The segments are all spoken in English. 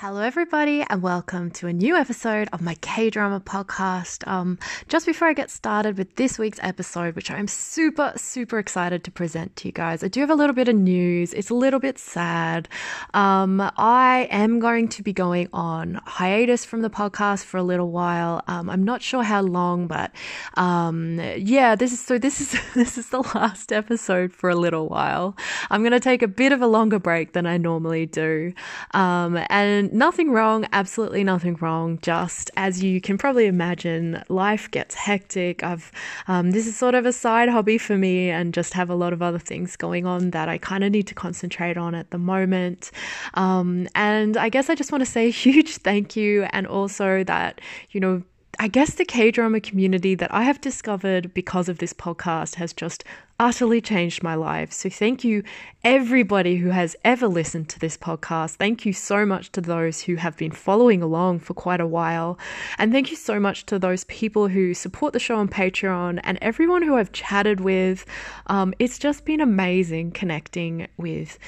Hello, everybody, and welcome to a new episode of my K drama podcast. Um, just before I get started with this week's episode, which I'm super, super excited to present to you guys, I do have a little bit of news. It's a little bit sad. Um, I am going to be going on hiatus from the podcast for a little while. Um, I'm not sure how long, but um, yeah, this is so. This is this is the last episode for a little while. I'm going to take a bit of a longer break than I normally do, um, nothing wrong, absolutely nothing wrong. Just as you can probably imagine, life gets hectic. I've um, this is sort of a side hobby for me, and just have a lot of other things going on that I kind of need to concentrate on at the moment. Um, and I guess I just want to say a huge thank you, and also that you know I guess the K drama community that I have discovered because of this podcast has just utterly changed my life. So, thank you, everybody who has ever listened to this podcast. Thank you so much to those who have been following along for quite a while. And thank you so much to those people who support the show on Patreon and everyone who I've chatted with. Um, it's just been amazing connecting with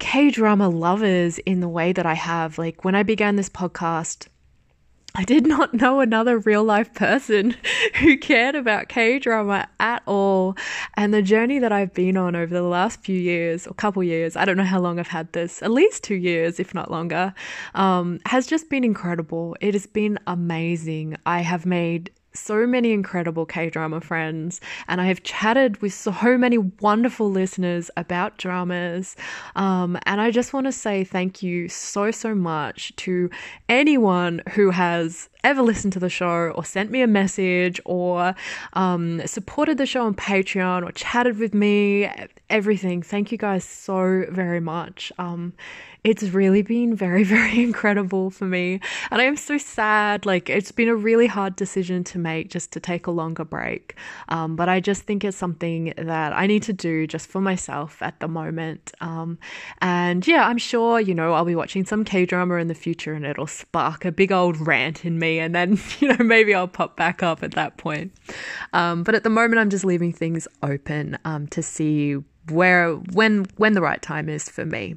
K drama lovers in the way that I have. Like, when I began this podcast, I did not know another real life person who cared about K drama at all. And the journey that I've been on over the last few years, or couple years, I don't know how long I've had this, at least two years, if not longer, um, has just been incredible. It has been amazing. I have made so many incredible K drama friends, and I have chatted with so many wonderful listeners about dramas. Um, and I just want to say thank you so, so much to anyone who has ever listened to the show or sent me a message or um, supported the show on Patreon or chatted with me, everything. Thank you guys so very much. Um, it's really been very, very incredible for me. And I am so sad. Like, it's been a really hard decision to make just to take a longer break. Um, but I just think it's something that I need to do just for myself at the moment. Um, and yeah, I'm sure, you know, I'll be watching some K drama in the future and it'll spark a big old rant in me. And then, you know, maybe I'll pop back up at that point. Um, but at the moment, I'm just leaving things open um, to see where when when the right time is for me.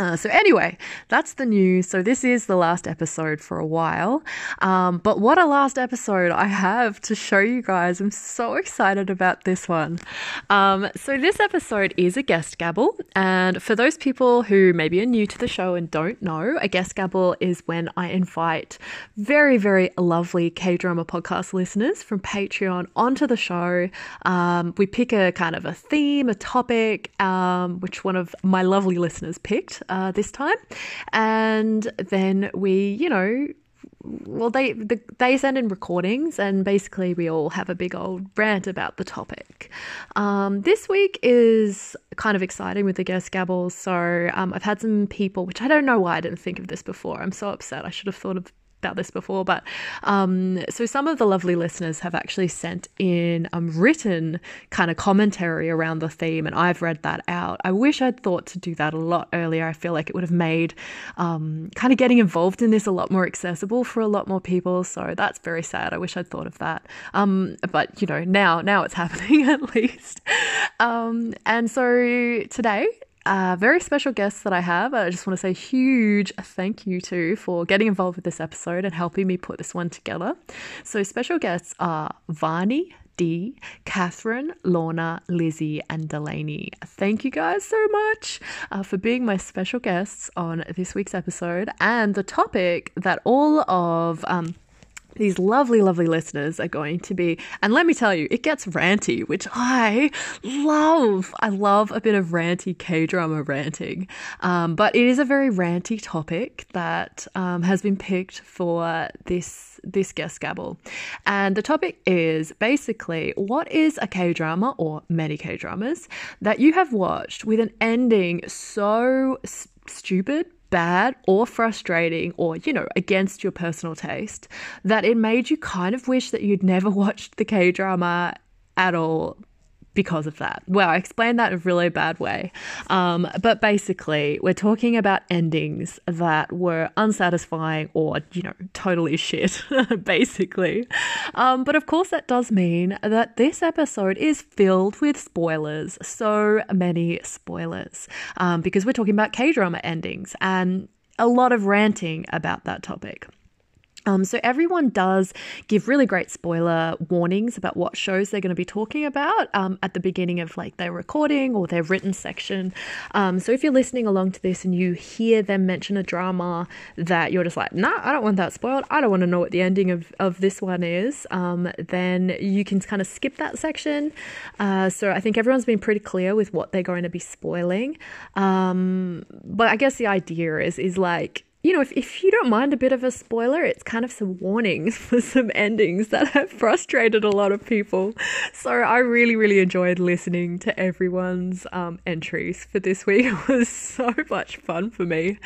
Uh, so anyway, that's the news. So this is the last episode for a while. Um, but what a last episode I have to show you guys. I'm so excited about this one. Um, so this episode is a guest gabble. And for those people who maybe are new to the show and don't know, a guest gabble is when I invite very, very lovely K-drama podcast listeners from Patreon onto the show. Um, we pick a kind of a theme, a topic, um, which one of my lovely listeners picked uh, this time, and then we, you know, well, they the, they send in recordings, and basically we all have a big old rant about the topic. Um, this week is kind of exciting with the guest gabbles. So um, I've had some people, which I don't know why I didn't think of this before. I'm so upset. I should have thought of about this before, but um, so some of the lovely listeners have actually sent in um, written kind of commentary around the theme, and I've read that out. I wish I'd thought to do that a lot earlier. I feel like it would have made um, kind of getting involved in this a lot more accessible for a lot more people. So that's very sad. I wish I'd thought of that. Um, but you know, now now it's happening at least. Um, and so today very special guests that I have. I just want to say huge thank you to for getting involved with this episode and helping me put this one together. So special guests are Vani, Dee, Catherine, Lorna, Lizzie, and Delaney. Thank you guys so much uh, for being my special guests on this week's episode and the topic that all of um, these lovely, lovely listeners are going to be. And let me tell you, it gets ranty, which I love. I love a bit of ranty K drama ranting. Um, but it is a very ranty topic that um, has been picked for this this guest gabble. And the topic is basically what is a K drama or many K dramas that you have watched with an ending so stupid bad or frustrating or, you know, against your personal taste, that it made you kind of wish that you'd never watched the K drama at all because of that. Well, I explained that in a really bad way. Um, but basically, we're talking about endings that were unsatisfying or, you know, totally shit, basically. Um, but of course, that does mean that this episode is filled with spoilers. So many spoilers. Um, because we're talking about K drama endings and a lot of ranting about that topic. Um, so everyone does give really great spoiler warnings about what shows they're going to be talking about um, at the beginning of like their recording or their written section. Um, so if you're listening along to this and you hear them mention a drama that you're just like, nah, I don't want that spoiled. I don't want to know what the ending of, of this one is. Um, then you can kind of skip that section. Uh, so I think everyone's been pretty clear with what they're going to be spoiling. Um, but I guess the idea is is like you know, if, if you don't mind a bit of a spoiler, it's kind of some warnings for some endings that have frustrated a lot of people. So I really, really enjoyed listening to everyone's um, entries for this week. It was so much fun for me.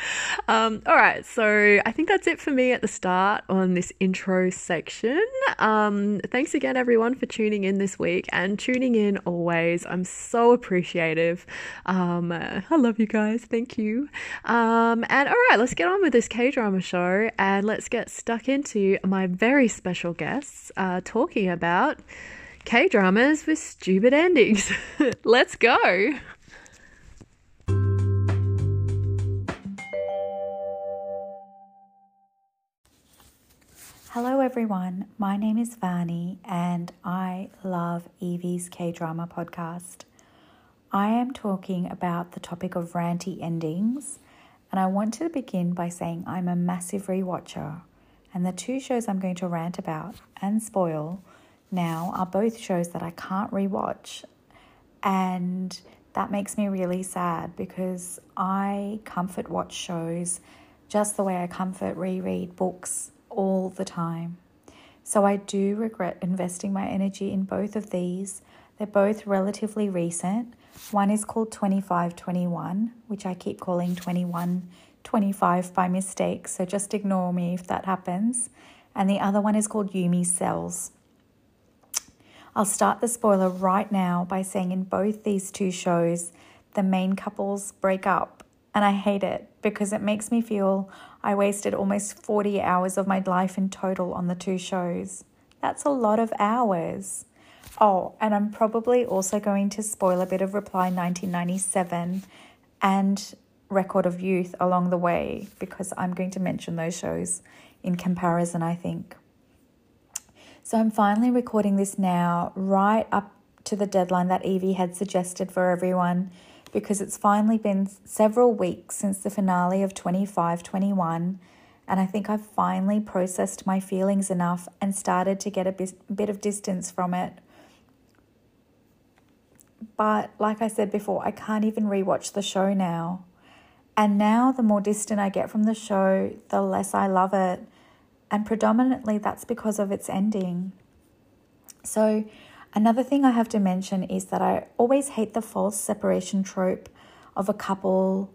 Um, all right, so I think that's it for me at the start on this intro section. Um, thanks again, everyone, for tuning in this week and tuning in always. I'm so appreciative. Um, I love you guys. Thank you. Um, and all right, let's get on with this K drama show and let's get stuck into my very special guests uh, talking about K dramas with stupid endings. let's go. Hello, everyone. My name is Vani, and I love Evie's K drama podcast. I am talking about the topic of ranty endings and I want to begin by saying I'm a massive rewatcher, and the two shows I'm going to rant about and spoil now are both shows that I can't rewatch. And that makes me really sad because I comfort watch shows just the way I comfort reread books all the time. So I do regret investing my energy in both of these. They're both relatively recent one is called 2521, which I keep calling 2125 by mistake, so just ignore me if that happens. And the other one is called Yumi Cells. I'll start the spoiler right now by saying in both these two shows, the main couples break up. And I hate it because it makes me feel I wasted almost 40 hours of my life in total on the two shows. That's a lot of hours. Oh, and I'm probably also going to spoil a bit of Reply 1997 and Record of Youth along the way because I'm going to mention those shows in comparison, I think. So I'm finally recording this now, right up to the deadline that Evie had suggested for everyone because it's finally been several weeks since the finale of 25 21 and I think I've finally processed my feelings enough and started to get a bit of distance from it but like I said before, I can't even rewatch the show now. And now, the more distant I get from the show, the less I love it. And predominantly, that's because of its ending. So, another thing I have to mention is that I always hate the false separation trope of a couple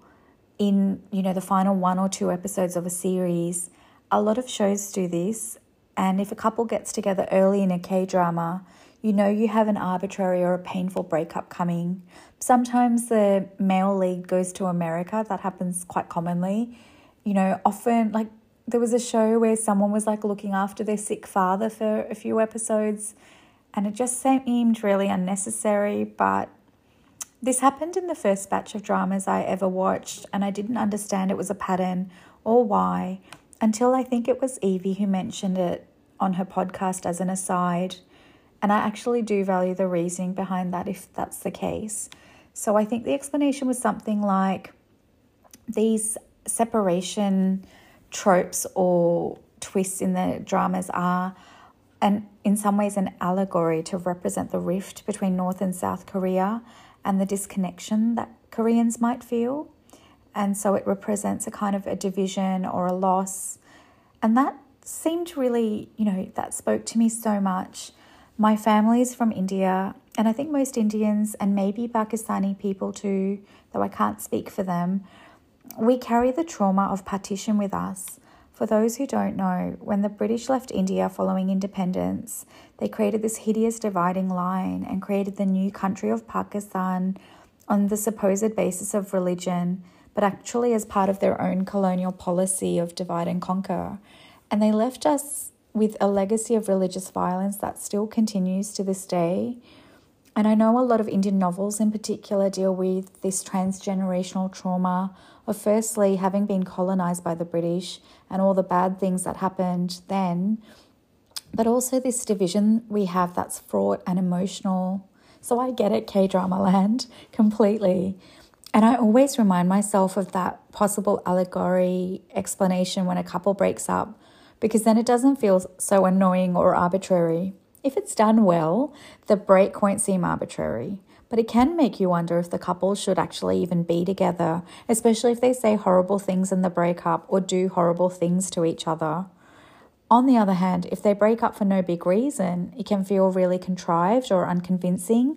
in, you know, the final one or two episodes of a series. A lot of shows do this. And if a couple gets together early in a K drama, you know you have an arbitrary or a painful breakup coming. Sometimes the male lead goes to America, that happens quite commonly. You know, often, like, there was a show where someone was like looking after their sick father for a few episodes, and it just seemed really unnecessary. But this happened in the first batch of dramas I ever watched, and I didn't understand it was a pattern or why until I think it was Evie who mentioned it on her podcast as an aside. And I actually do value the reasoning behind that if that's the case. So I think the explanation was something like these separation tropes or twists in the dramas are and in some ways an allegory to represent the rift between North and South Korea and the disconnection that Koreans might feel. And so it represents a kind of a division or a loss. And that seemed really, you know, that spoke to me so much. My family is from India, and I think most Indians and maybe Pakistani people too, though I can't speak for them, we carry the trauma of partition with us. For those who don't know, when the British left India following independence, they created this hideous dividing line and created the new country of Pakistan on the supposed basis of religion, but actually as part of their own colonial policy of divide and conquer. And they left us with a legacy of religious violence that still continues to this day. And I know a lot of Indian novels in particular deal with this transgenerational trauma of firstly having been colonized by the British and all the bad things that happened then, but also this division we have that's fraught and emotional. So I get it, K drama land, completely. And I always remind myself of that possible allegory explanation when a couple breaks up, because then it doesn't feel so annoying or arbitrary. If it's done well, the break won't seem arbitrary but it can make you wonder if the couple should actually even be together, especially if they say horrible things in the breakup or do horrible things to each other. On the other hand, if they break up for no big reason, it can feel really contrived or unconvincing.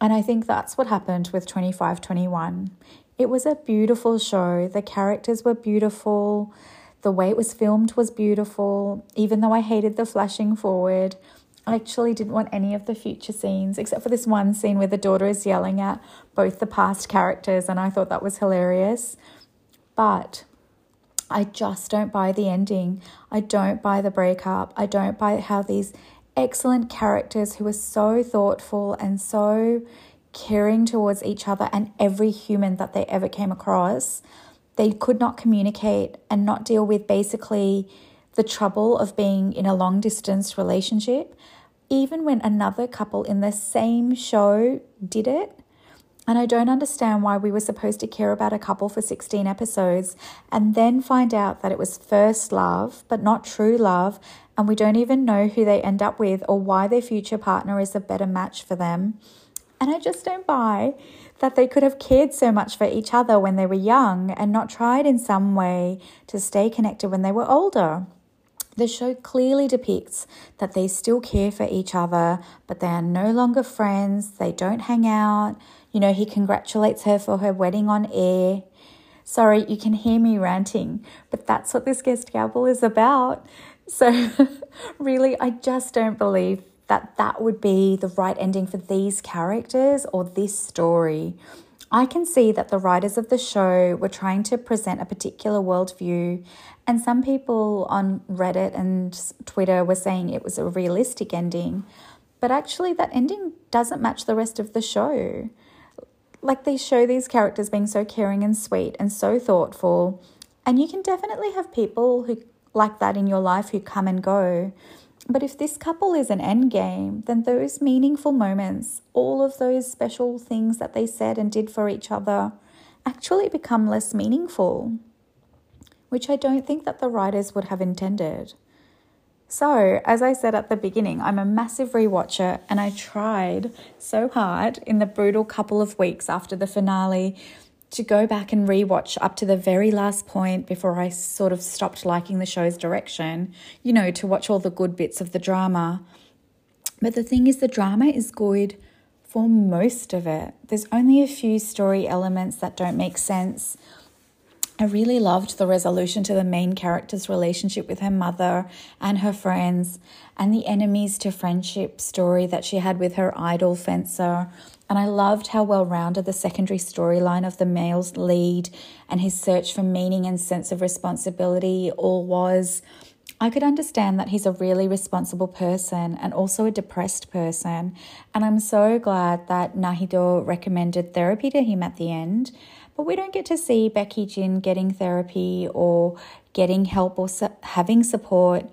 And I think that's what happened with 2521. It was a beautiful show. The characters were beautiful. The way it was filmed was beautiful. Even though I hated the flashing forward, I actually didn't want any of the future scenes except for this one scene where the daughter is yelling at both the past characters, and I thought that was hilarious. But I just don't buy the ending. I don't buy the breakup. I don't buy how these excellent characters who are so thoughtful and so caring towards each other and every human that they ever came across, they could not communicate and not deal with basically the trouble of being in a long distance relationship even when another couple in the same show did it. And I don't understand why we were supposed to care about a couple for 16 episodes and then find out that it was first love, but not true love, and we don't even know who they end up with or why their future partner is a better match for them. And I just don't buy that they could have cared so much for each other when they were young and not tried in some way to stay connected when they were older. The show clearly depicts that they still care for each other, but they are no longer friends, they don't hang out. You know, he congratulates her for her wedding on air. Sorry, you can hear me ranting, but that's what this guest gabble is about. So, really, I just don't believe that that would be the right ending for these characters or this story. I can see that the writers of the show were trying to present a particular worldview, and some people on Reddit and Twitter were saying it was a realistic ending, but actually, that ending doesn't match the rest of the show. Like, they show these characters being so caring and sweet and so thoughtful, and you can definitely have people who like that in your life who come and go. But if this couple is an end game, then those meaningful moments, all of those special things that they said and did for each other, actually become less meaningful, which I don't think that the writers would have intended. So, as I said at the beginning, I'm a massive rewatcher and I tried so hard in the brutal couple of weeks after the finale to go back and rewatch up to the very last point before I sort of stopped liking the show's direction, you know, to watch all the good bits of the drama. But the thing is, the drama is good for most of it. There's only a few story elements that don't make sense. I really loved the resolution to the main character's relationship with her mother and her friends, and the enemies to friendship story that she had with her idol fencer and I loved how well rounded the secondary storyline of the male's lead and his search for meaning and sense of responsibility all was. I could understand that he's a really responsible person and also a depressed person. And I'm so glad that Na Hee-do recommended therapy to him at the end. But we don't get to see Baek Yi-jin getting therapy or getting help or su- having support.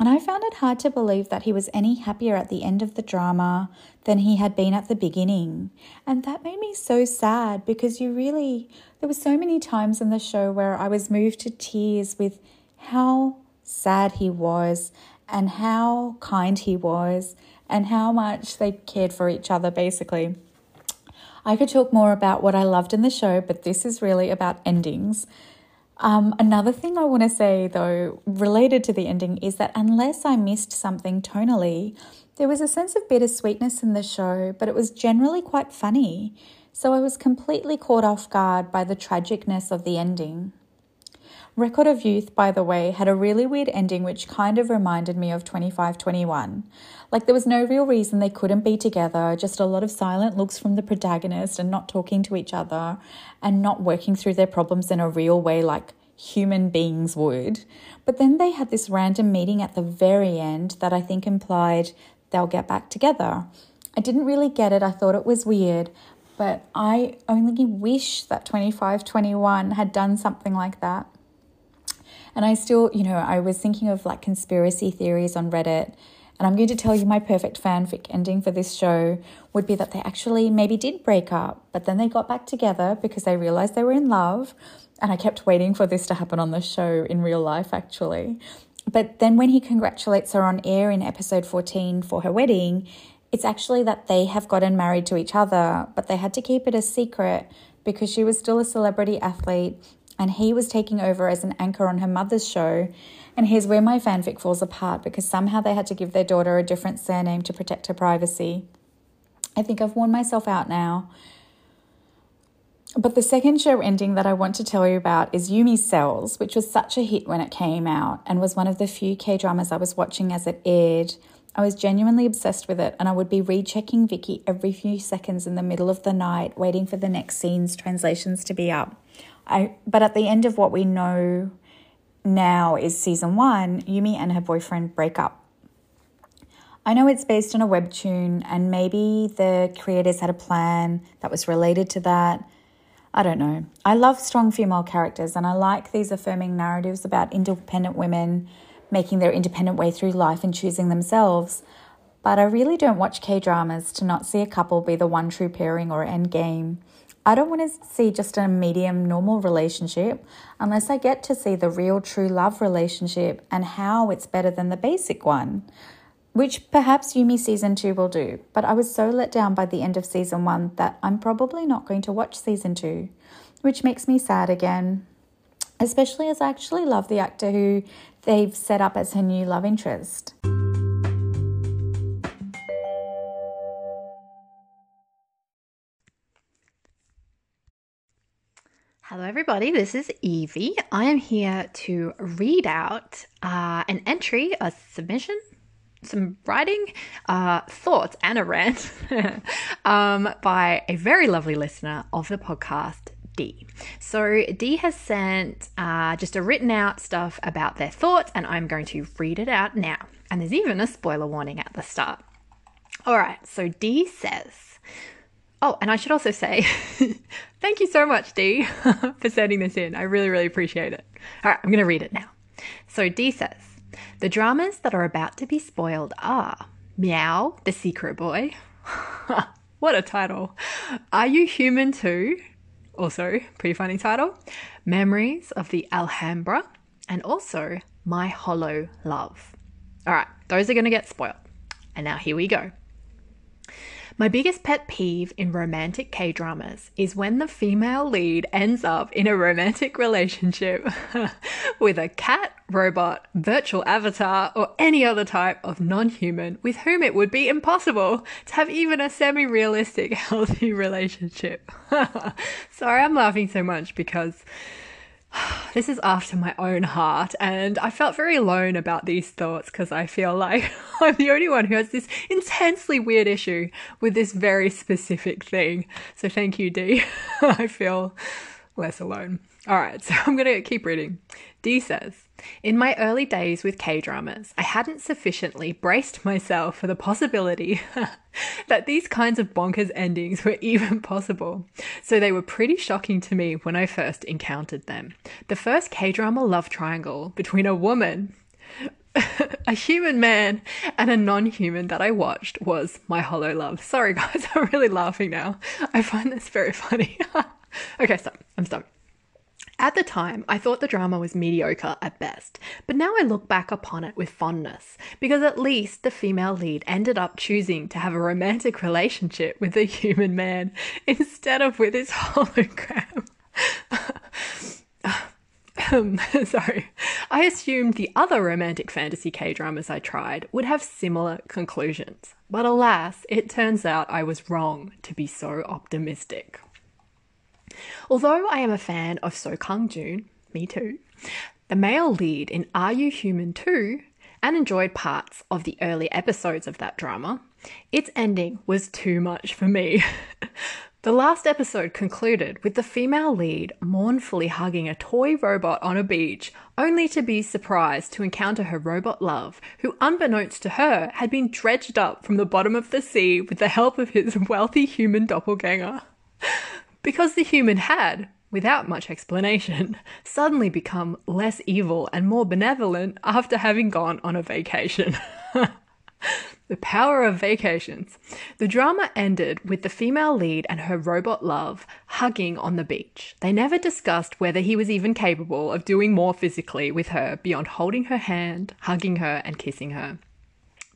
And I found it hard to believe that he was any happier at the end of the drama than he had been at the beginning. And that made me so sad because you really, there were so many times in the show where I was moved to tears with how sad he was and how kind he was and how much they cared for each other, basically. I could talk more about what I loved in the show, but this is really about endings. Um, another thing I want to say, though, related to the ending, is that unless I missed something tonally, there was a sense of bittersweetness in the show, but it was generally quite funny. So I was completely caught off guard by the tragicness of the ending. Record of Youth, by the way, had a really weird ending which kind of reminded me of 2521. Like there was no real reason they couldn't be together, just a lot of silent looks from the protagonist and not talking to each other and not working through their problems in a real way like human beings would. But then they had this random meeting at the very end that I think implied they'll get back together. I didn't really get it, I thought it was weird, but I only wish that 2521 had done something like that. And I still, you know, I was thinking of like conspiracy theories on Reddit. And I'm going to tell you my perfect fanfic ending for this show would be that they actually maybe did break up, but then they got back together because they realized they were in love. And I kept waiting for this to happen on the show in real life, actually. But then when he congratulates her on air in episode 14 for her wedding, it's actually that they have gotten married to each other, but they had to keep it a secret because she was still a celebrity athlete and he was taking over as an anchor on her mother's show. And here's where my fanfic falls apart because somehow they had to give their daughter a different surname to protect her privacy. I think I've worn myself out now. But the second show ending that I want to tell you about is Yumi's Cells, which was such a hit when it came out and was one of the few K dramas I was watching as it aired. I was genuinely obsessed with it, and I would be rechecking Viki every few seconds in the middle of the night, waiting for the next scene's translations to be up. I but at the end of what we know now is season one, Yumi and her boyfriend break up. I know it's based on a webtoon, and maybe the creators had a plan that was related to that. I don't know. I love strong female characters, and I like these affirming narratives about independent women making their independent way through life and choosing themselves. But I really don't watch K dramas to not see a couple be the one true pairing or end game. I don't want to see just a medium normal relationship unless I get to see the real true love relationship and how it's better than the basic one, which perhaps Yumi season 2 will do. But I was so let down by the end of season 1 that I'm probably not going to watch season 2, which makes me sad again. Especially as I actually love the actor who they've set up as her new love interest. Hello, everybody. This is Evie. I am here to read out uh, an entry, a submission, some writing, uh, thoughts, and a rant um, by a very lovely listener of the podcast, D. So, D has sent uh, just a written out stuff about their thoughts, and I'm going to read it out now. And there's even a spoiler warning at the start. All right, so D says, Oh, and I should also say thank you so much, Dee, for sending this in. I really, really appreciate it. All right, I'm going to read it now. So, Dee says The dramas that are about to be spoiled are Meow, the Secret Boy. what a title. Are You Human Too? Also, pretty funny title. Memories of the Alhambra. And also, My Holo Love. All right, those are going to get spoiled. And now here we go. My biggest pet peeve in romantic K dramas is when the female lead ends up in a romantic relationship with a cat, robot, virtual avatar, or any other type of non human with whom it would be impossible to have even a semi realistic, healthy relationship. Sorry, I'm laughing so much because this is after my own heart, and I felt very alone about these thoughts because I feel like I'm the only one who has this intensely weird issue with this very specific thing. So, thank you, D. I feel less alone. All right, so I'm going to keep reading. D says, In my early days with K dramas, I hadn't sufficiently braced myself for the possibility that these kinds of bonkers endings were even possible. So they were pretty shocking to me when I first encountered them. The first K drama love triangle between a woman a human man and a non human that I watched was My Holo Love. Sorry, guys, I'm really laughing now. I find this very funny. okay, stop. I'm stopping. At the time, I thought the drama was mediocre at best, but now I look back upon it with fondness because at least the female lead ended up choosing to have a romantic relationship with a human man instead of with his hologram. Um, sorry. I assumed the other romantic fantasy K dramas I tried would have similar conclusions, but alas, it turns out I was wrong to be so optimistic. Although I am a fan of Seo Kang Joon, me too, the male lead in Are You Human Too, and enjoyed parts of the early episodes of that drama, its ending was too much for me. the last episode concluded with the female lead mournfully hugging a toy robot on a beach, only to be surprised to encounter her robot love, who, unbeknownst to her, had been dredged up from the bottom of the sea with the help of his wealthy human doppelganger because the human had, without much explanation, suddenly become less evil and more benevolent after having gone on a vacation. the power of vacations. The drama ended with the female lead and her robot love hugging on the beach. They never discussed whether he was even capable of doing more physically with her beyond holding her hand, hugging her, and kissing her.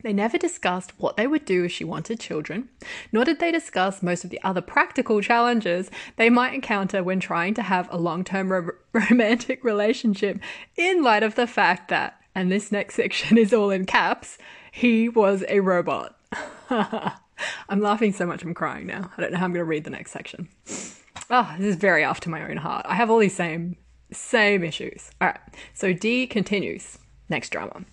They never discussed what they would do if she wanted children, nor did they discuss most of the other practical challenges they might encounter when trying to have a long term ro- romantic relationship, in light of the fact that, and this next section is all in caps, he was a robot. I'm laughing so much I'm crying now. I don't know how I'm going to read the next section. Oh, this is very after my own heart. I have all these same same issues. All right. So D continues. Next drama.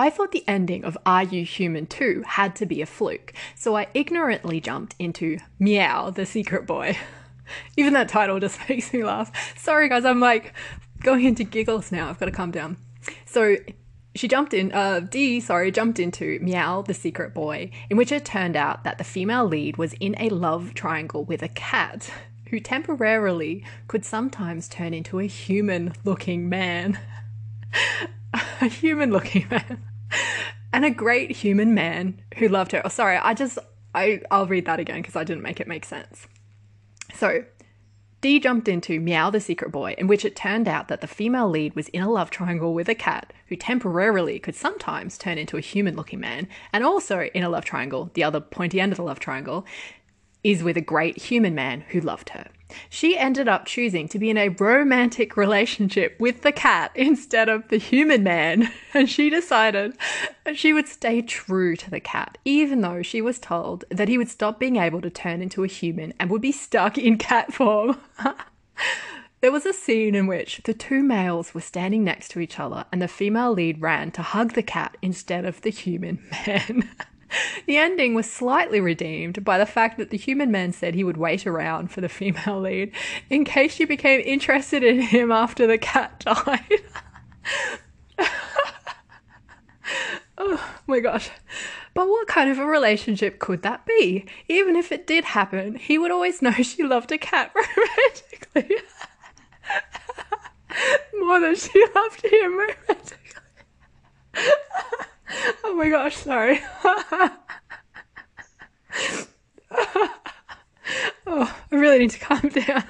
I thought the ending of Are You Human Too had to be a fluke, so I ignorantly jumped into Meow, the Secret Boy. Even that title just makes me laugh. Sorry, guys, I'm like going into giggles now. I've got to calm down. So she jumped in, uh, D, sorry, jumped into Meow, the Secret Boy, in which it turned out that the female lead was in a love triangle with a cat who temporarily could sometimes turn into a human looking man. a human looking man and a great human man who loved her. Oh, sorry, I just I I'll read that again because I didn't make it make sense. So, Dee jumped into Meow the Secret Boy, in which it turned out that the female lead was in a love triangle with a cat who temporarily could sometimes turn into a human looking man, and also in a love triangle, the other pointy end of the love triangle, is with a great human man who loved her. She ended up choosing to be in a romantic relationship with the cat instead of the human man, and she decided she would stay true to the cat, even though she was told that he would stop being able to turn into a human and would be stuck in cat form. There was a scene in which the two males were standing next to each other and the female lead ran to hug the cat instead of the human man. The ending was slightly redeemed by the fact that the human man said he would wait around for the female lead in case she became interested in him after the cat died. oh my gosh. But what kind of a relationship could that be? Even if it did happen, he would always know she loved a cat romantically. More than she loved him romantically. oh my gosh, sorry. oh, I really need to calm down.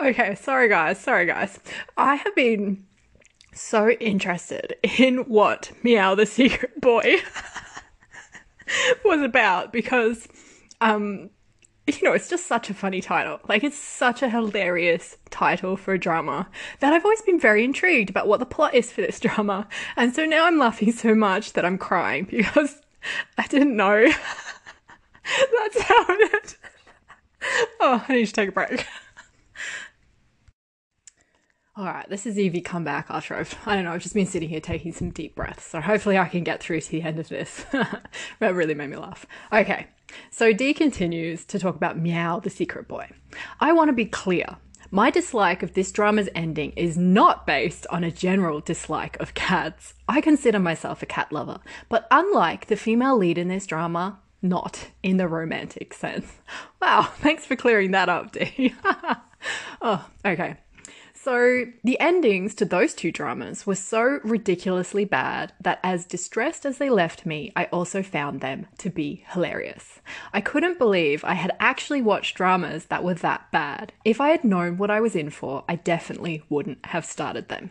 Okay, sorry guys, sorry guys. I have been so interested in what Meow the Secret Boy was about because um you know, it's just such a funny title. Like, it's such a hilarious title for a drama that I've always been very intrigued about what the plot is for this drama. And so now I'm laughing so much that I'm crying because I didn't know that's how it. Oh, I need to take a break. All right, this is Evie come back after I've, I don't know, I've just been sitting here taking some deep breaths. So hopefully I can get through to the end of this. that really made me laugh. Okay, so Dee continues to talk about Meow, the secret boy. I want to be clear. My dislike of this drama's ending is not based on a general dislike of cats. I consider myself a cat lover, but unlike the female lead in this drama, not in the romantic sense. Wow, thanks for clearing that up, Dee. oh, okay. So, the endings to those two dramas were so ridiculously bad that, as distressed as they left me, I also found them to be hilarious. I couldn't believe I had actually watched dramas that were that bad. If I had known what I was in for, I definitely wouldn't have started them.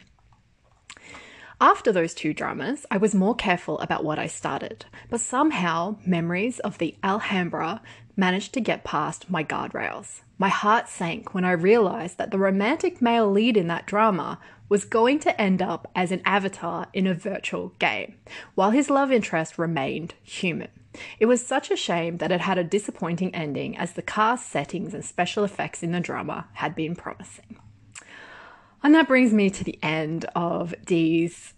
After those two dramas, I was more careful about what I started, but somehow memories of the Alhambra managed to get past my guardrails. My heart sank when I realized that the romantic male lead in that drama was going to end up as an avatar in a virtual game, while his love interest remained human. It was such a shame that it had a disappointing ending as the cast settings and special effects in the drama had been promising. And that brings me to the end of Dee's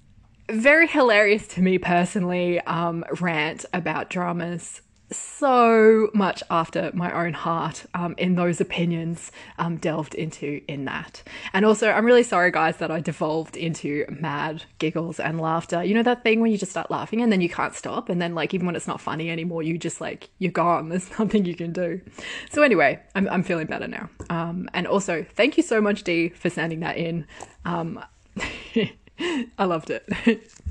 very hilarious to me personally um, rant about dramas so much after my own heart um, in those opinions um, delved into in that. And also, I'm really sorry, guys, that I devolved into mad giggles and laughter. You know that thing when you just start laughing and then you can't stop, and then like even when it's not funny anymore, you just like you're gone. There's nothing you can do. So anyway, I'm I'm feeling better now. Um, and also, thank you so much, Dee, for sending that in. Um, I loved it.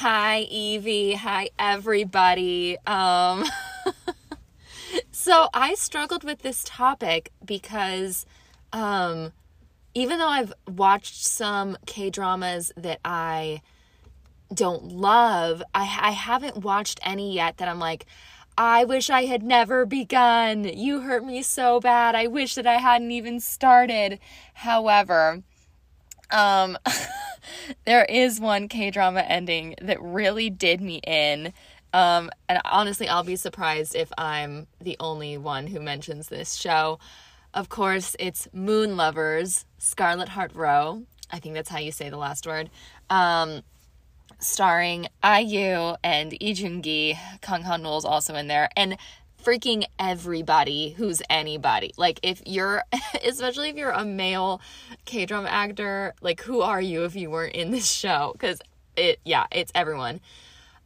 Hi, Evie. Hi, everybody. Um, so I struggled with this topic because um, even though I've watched some K dramas that I don't love, I, I haven't watched any yet that I'm like, I wish I had never begun. You hurt me so bad. I wish that I hadn't even started. However, um, there is one K drama ending that really did me in. Um, and honestly, I'll be surprised if I'm the only one who mentions this show. Of course, it's Moon Lovers, Scarlet Heart Row. I think that's how you say the last word. Um, starring IU and Lee Jun Gi. Kang Han is also in there. And freaking everybody who's anybody. Like if you're especially if you're a male K-drama actor, like who are you if you weren't in this show? Cuz it yeah, it's everyone.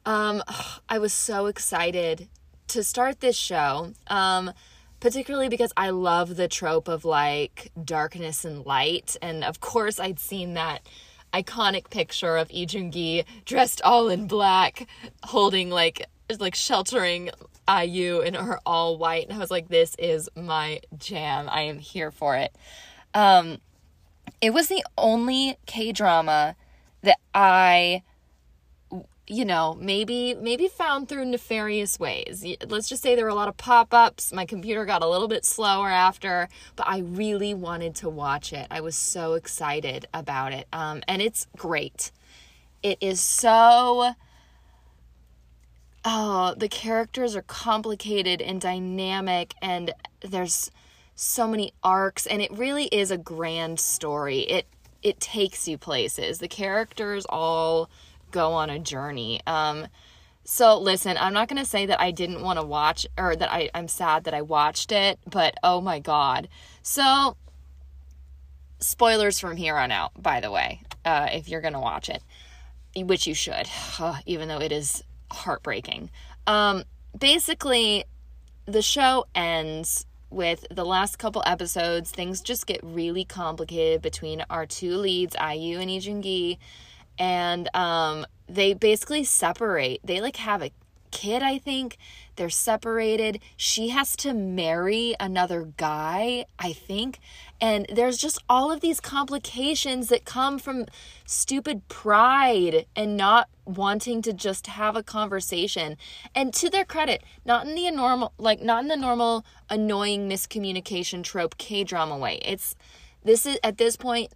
Um I was so excited to start this show. Um particularly because I love the trope of like darkness and light and of course I'd seen that iconic picture of Lee Jun Gi dressed all in black holding like like sheltering IU in her all white. And I was like, this is my jam. I am here for it. Um, it was the only K drama that I you know maybe maybe found through nefarious ways let's just say there were a lot of pop-ups my computer got a little bit slower after but i really wanted to watch it i was so excited about it um, and it's great it is so oh, the characters are complicated and dynamic, and there's so many arcs, and it really is a grand story. It it takes you places. The characters all go on a journey. Um, so listen, I'm not gonna say that I didn't want to watch or that I, I'm sad that I watched it, but oh my god. So spoilers from here on out, by the way, uh, if you're gonna watch it, which you should, even though it is heartbreaking. Um, basically, the show ends with the last couple episodes. Things just get really complicated between our two leads, IU and Lee Jun Gi, and um, they basically separate. They like have a kid, I think. They're separated. She has to marry another guy, I think. And there's just all of these complications that come from stupid pride and not wanting to just have a conversation. And to their credit, not in the normal like not in the normal annoying miscommunication trope K-drama way. It's this is at this point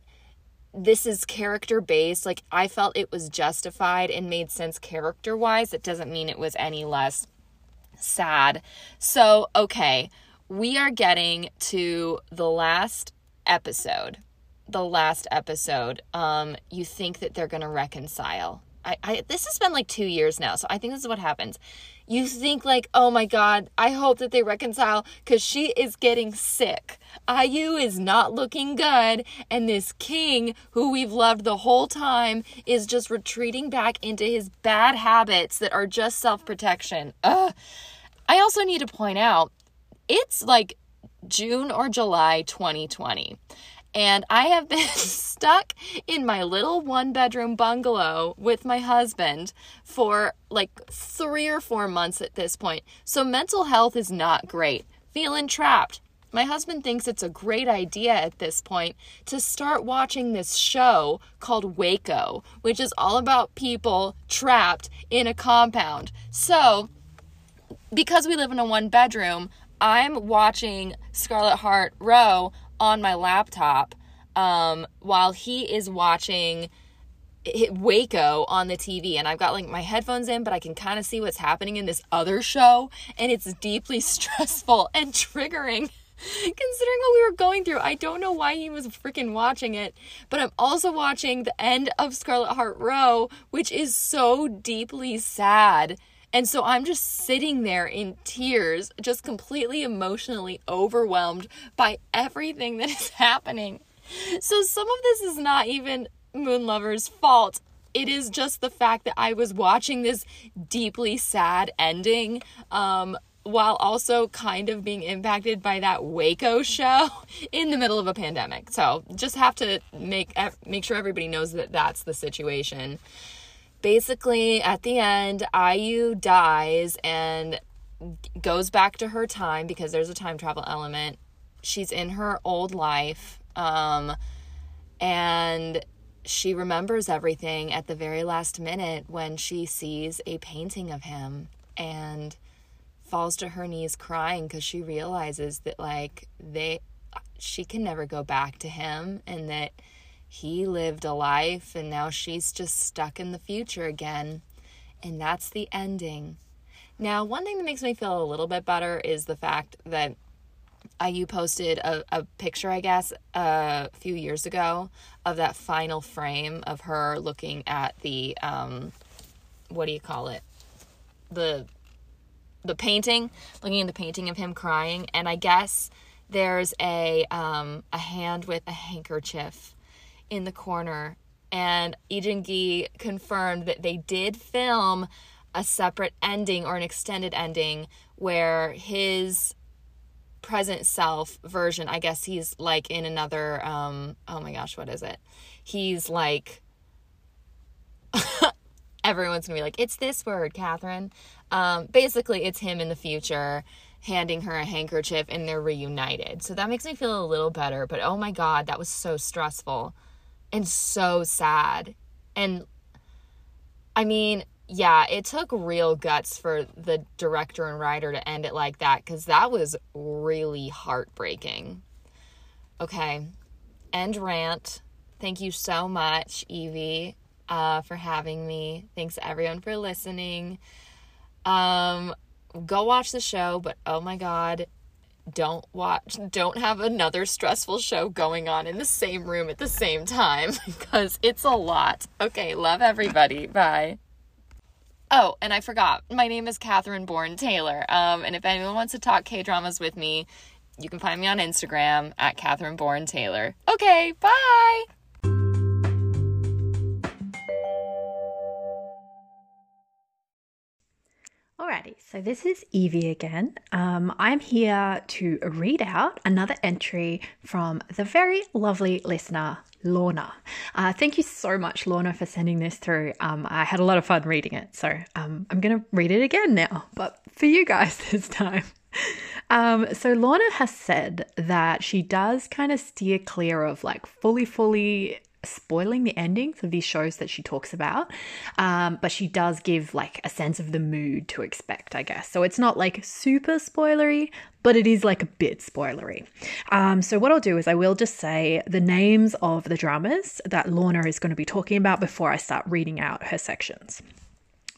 this is character based. Like I felt it was justified and made sense character wise. It doesn't mean it was any less sad. So, okay, we are getting to the last episode. The last episode. Um, you think that they're gonna reconcile. I, I this has been like two years now, so I think this is what happens you think like, oh my God, I hope that they reconcile because she is getting sick. IU is not looking good, and this king, who we've loved the whole time, is just retreating back into his bad habits that are just self protection. I also need to point out it's like June or July 2020. And I have been stuck in my little one bedroom bungalow with my husband for like three or four months at this point. So mental health is not great. Feeling trapped. My husband thinks it's a great idea at this point to start watching this show called Waco, which is all about people trapped in a compound. So, because we live in a one bedroom, I'm watching Scarlet Heart Ryeo on my laptop um, while he is watching Waco on the TV and I've got like my headphones in, but I can kind of see what's happening in this other show and it's deeply stressful and triggering. Considering what we were going through, I don't know why he was freaking watching it, but I'm also watching the end of Scarlet Heart Ryeo, which is so deeply sad and so I'm just sitting there in tears, just completely emotionally overwhelmed by everything that is happening. So some of this is not even Moon Lover's fault. It is just the fact that I was watching this deeply sad ending um, while also kind of being impacted by that Waco show in the middle of a pandemic. So just have to make make sure everybody knows that that's the situation basically at the end IU dies and goes back to her time because there's a time travel element. She's in her old life um and she remembers everything at the very last minute when she sees a painting of him and falls to her knees crying because she realizes that like they she can never go back to him and that he lived a life and now she's just stuck in the future again. And that's the ending. Now, one thing that makes me feel a little bit better is the fact that IU posted a, a picture, I guess, a few years ago of that final frame of her looking at the, um, what do you call it? The, the painting, looking at the painting of him crying. And I guess there's a, um, a hand with a handkerchief in the corner. And Joon-gi confirmed that they did film a separate ending or an extended ending where his present self version, I guess he's like in another um oh my gosh, what is it? He's like everyone's gonna be like, it's this word, Catherine. Um, basically, it's him in the future handing her a handkerchief and they're reunited. So that makes me feel a little better. But oh my God, that was so stressful and so sad. And I mean, yeah, it took real guts for the director and writer to end it like that because that was really heartbreaking. Okay, end rant. Thank you so much, Evie, uh, for having me. Thanks everyone for listening. Um, go watch the show, but oh my god, don't watch don't have another stressful show going on in the same room at the same time because it's a lot. Okay love everybody. Bye. Oh and i forgot. My name is catherine bourne taylor um, and if anyone wants to talk k-dramas with me you can find me on instagram at catherine bourne taylor. Okay bye Alrighty, so this is Evie again. Um, I'm here to read out another entry from the very lovely listener, Lorna. Uh, thank you so much, Lorna, for sending this through. Um, I had a lot of fun reading it, so um, I'm going to read it again now, but for you guys this time. Um, so Lorna has said that she does kind of steer clear of like fully, fully spoiling the endings of these shows that she talks about, um, but she does give like a sense of the mood to expect, I guess. So it's not like super spoilery, but it is like a bit spoilery. Um, so what I'll do is I will just say the names of the dramas that Lorna is going to be talking about before I start reading out her sections.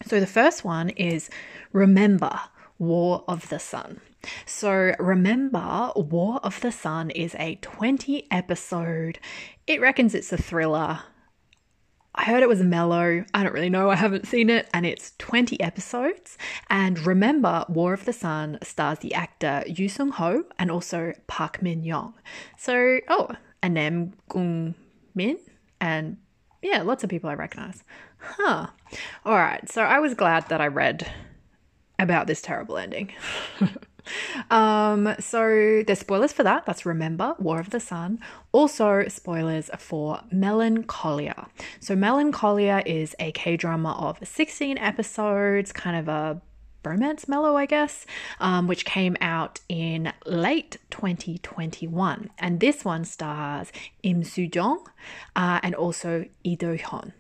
So the first one is Remember War of the Son. So remember, War of the Son is a 20 episode, it reckons it's a thriller. I heard it was mellow. I don't really know. I haven't seen it. And it's 20 episodes. And remember, War of the Son stars the actor Yoo Seung Ho and also Park Min Young. So, oh, and Nam Gung Min. And yeah, lots of people I recognize. Huh. All right. So I was glad that I read about this terrible ending. um, so there's spoilers for that. That's Remember, War of the Son. Also, spoilers for Melancholia. So, Melancholia is a K drama of 16 episodes, kind of a romance mellow, I guess, um, which came out in late 2021. And this one stars Im Soo Jung uh, and also Lee Do Hyun.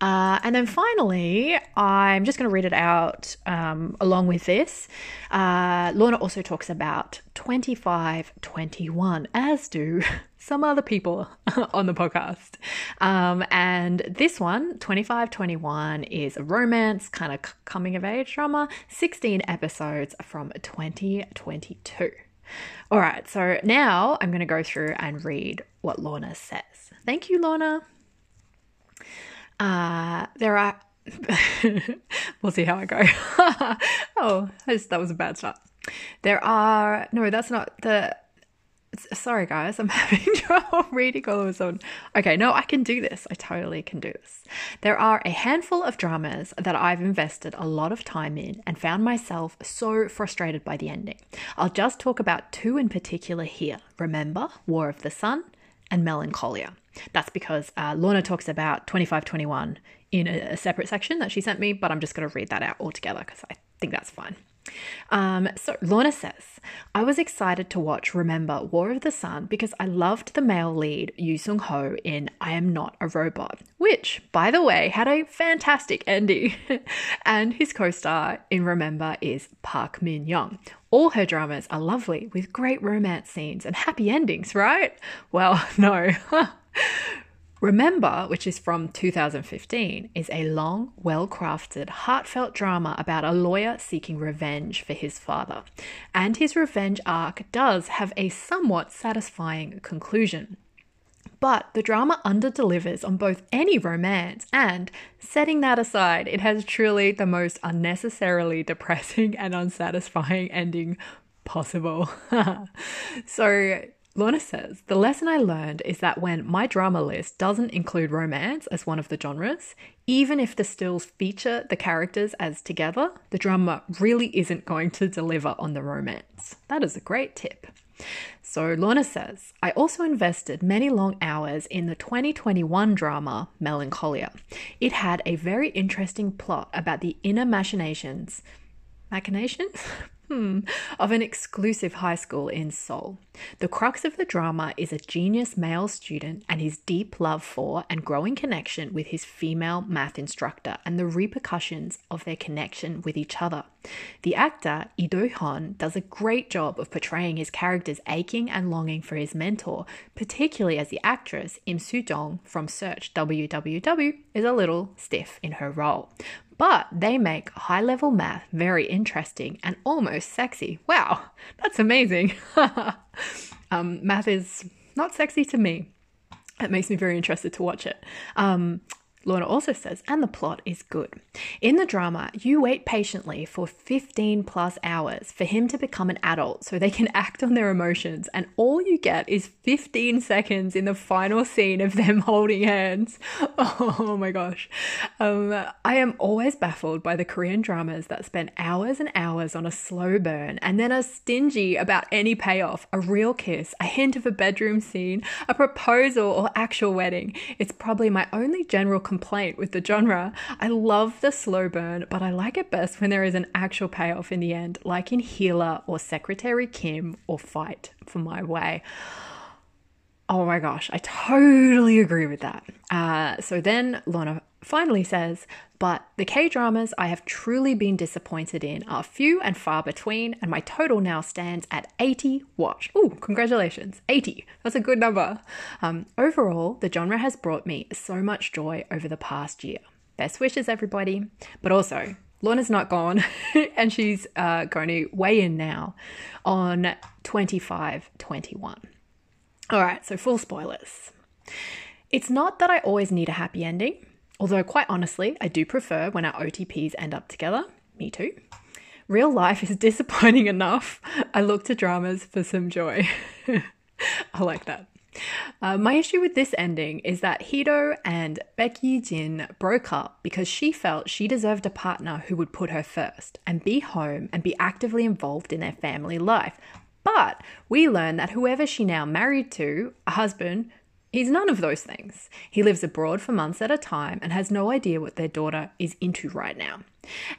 Uh, and then finally, I'm just going to read it out um, along with this. Uh, Lorna also talks about 2521, as do some other people on the podcast. Um, and this one, 2521, is a romance, kind of coming of age drama, 16 episodes from 2022. All right, so now I'm going to go through and read what Lorna says. Thank you, Lorna. Uh, there are. we'll see how I go. oh, that was a bad start. There are. No, that's not the. Sorry, guys, I'm having trouble reading all of a sudden. Okay, no, I can do this. I totally can do this. There are a handful of dramas that I've invested a lot of time in and found myself so frustrated by the ending. I'll just talk about two in particular here Remember, War of the Son, and Melancholia. That's because uh, Lorna talks about 2521 in a, separate section that she sent me, but I'm just going to read that out altogether because I think that's fine. Um, so Lorna says, I was excited to watch Remember War of the Son because I loved the male lead Yoo Seung Ho in I Am Not a Robot, which, by the way, had a fantastic ending. and his co-star in Remember is Park Min Young. All her dramas are lovely with great romance scenes and happy endings, right? Well, no. Remember, which is from 2015, is a long, well crafted, heartfelt drama about a lawyer seeking revenge for his father. And his revenge arc does have a somewhat satisfying conclusion. But the drama underdelivers on both any romance and, setting that aside, it has truly the most unnecessarily depressing and unsatisfying ending possible. so, Lorna says, The lesson I learned is that when my drama list doesn't include romance as one of the genres, even if the stills feature the characters as together, the drama really isn't going to deliver on the romance. That is a great tip. So Lorna says, I also invested many long hours in the 2021 drama Melancholia. It had a very interesting plot about the inner machinations. Machinations? Hmm, of an exclusive high school in Seoul. The crux of the drama is a genius male student and his deep love for and growing connection with his female math instructor and the repercussions of their connection with each other. The actor Lee Do Hyun does a great job of portraying his character's aching and longing for his mentor, particularly as the actress Im Soo Jung from Search WWW is a little stiff in her role but they make high level math very interesting and almost sexy. Wow, that's amazing. um, math is not sexy to me. It makes me very interested to watch it. Um, Lorna also says, and the plot is good. In the drama, you wait patiently for 15 plus hours for him to become an adult so they can act on their emotions, and all you get is 15 seconds in the final scene of them holding hands. Oh my gosh. Um, I am always baffled by the Korean dramas that spend hours and hours on a slow burn and then are stingy about any payoff a real kiss, a hint of a bedroom scene, a proposal, or actual wedding. It's probably my only general complaint with the genre. I love the slow burn, but I like it best when there is an actual payoff in the end, like in Healer or Secretary Kim or Fight for My Way. Oh my gosh, I totally agree with that. Uh, so then Lorna finally says, but the K dramas I have truly been disappointed in are few and far between, and my total now stands at 80 watch. Ooh, congratulations, 80. That's a good number. Um, overall, the genre has brought me so much joy over the past year. Best wishes, everybody. But also, Lorna's not gone, and she's uh, going to weigh in now on 25 21. All right, so full spoilers. It's not that I always need a happy ending, although, quite honestly, I do prefer when our OTPs end up together. Me too. Real life is disappointing enough. I look to dramas for some joy. I like that. Uh, my issue with this ending is that Hee-do and Baek Yi-jin broke up because she felt she deserved a partner who would put her first and be home and be actively involved in their family life. But we learn that whoever she now married to, a husband, He's none of those things. He lives abroad for months at a time and has no idea what their daughter is into right now.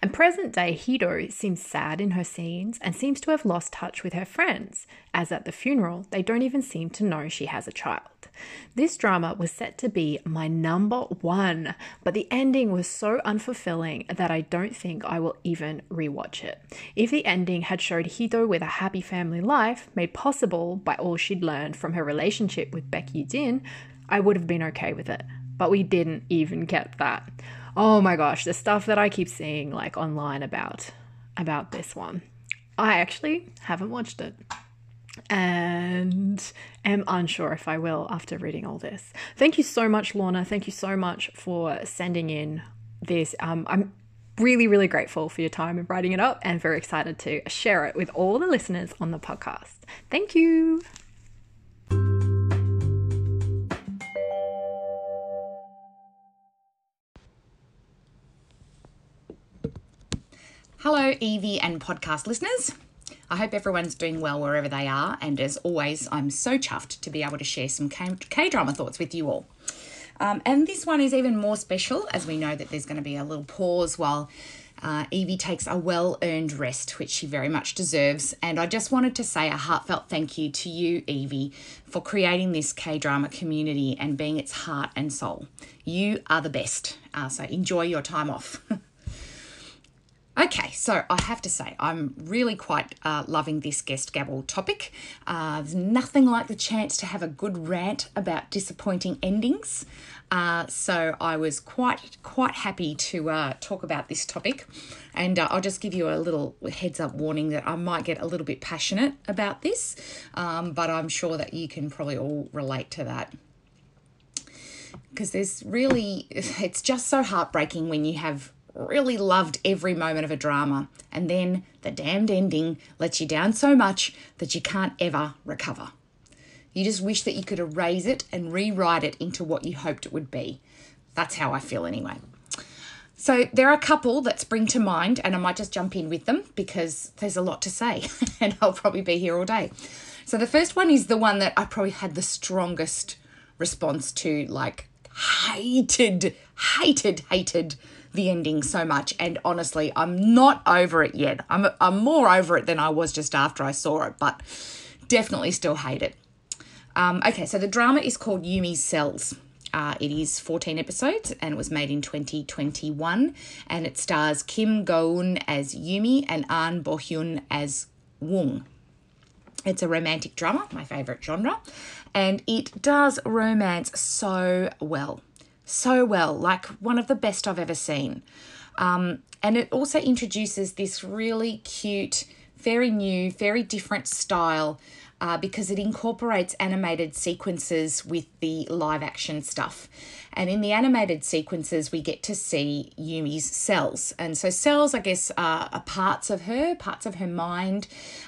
And present day Hee-do seems sad in her scenes and seems to have lost touch with her friends, as at the funeral, they don't even seem to know she has a child. This drama was set to be my number one, but the ending was so unfulfilling that I don't think I will even rewatch it. If the ending had showed Hee-do with a happy family life, made possible by all she'd learned from her relationship with Baek Yi-jin, I would have been okay with it. But we didn't even get that oh my gosh, the stuff that I keep seeing like online about about this one. I actually haven't watched it and am unsure if I will after reading all this. Thank you so much, Lorna. Thank you so much for sending in this. Um, I'm really, really grateful for your time in writing it up and very excited to share it with all the listeners on the podcast. Thank you. Hello, Evie and podcast listeners. I hope everyone's doing well wherever they are, and as always, I'm so chuffed to be able to share some K drama thoughts with you all. Um, and this one is even more special as we know that there's going to be a little pause while uh, Evie takes a well earned rest, which she very much deserves. And I just wanted to say a heartfelt thank you to you, Evie, for creating this K drama community and being its heart and soul. You are the best. Uh, so enjoy your time off. Okay, so I have to say, I'm really quite uh, loving this guest gabble topic. Uh, there's nothing like the chance to have a good rant about disappointing endings. Uh, so I was quite quite happy to uh, talk about this topic, and uh, I'll just give you a little heads up warning that I might get a little bit passionate about this, um, but I'm sure that you can probably all relate to that because there's really it's just so heartbreaking when you have really loved every moment of a drama, and then the damned ending lets you down so much that you can't ever recover. You just wish that you could erase it and rewrite it into what you hoped it would be. That's how I feel anyway. So there are a couple that spring to mind, and I might just jump in with them because there's a lot to say, and I'll probably be here all day. So the first one is the one that I probably had the strongest response to, like hated, hated, hated the ending so much. And honestly, I'm not over it yet. I'm, I'm more over it than I was just after I saw it, but definitely still hate it. Um, okay, so the drama is called Yumi's Cells. Uh, it is 14 episodes and it was made in 2021. And it stars Kim Go-eun as Yumi and Ahn Bo-hyun as Woong. It's a romantic drama, my favourite genre, and it does romance so well so well, like one of the best I've ever seen. Um, and it also introduces this really cute, very new, very different style uh, because it incorporates animated sequences with the live action stuff. And in the animated sequences, we get to see Yumi's cells. And so, cells, I guess, are, are parts of her, parts of her mind.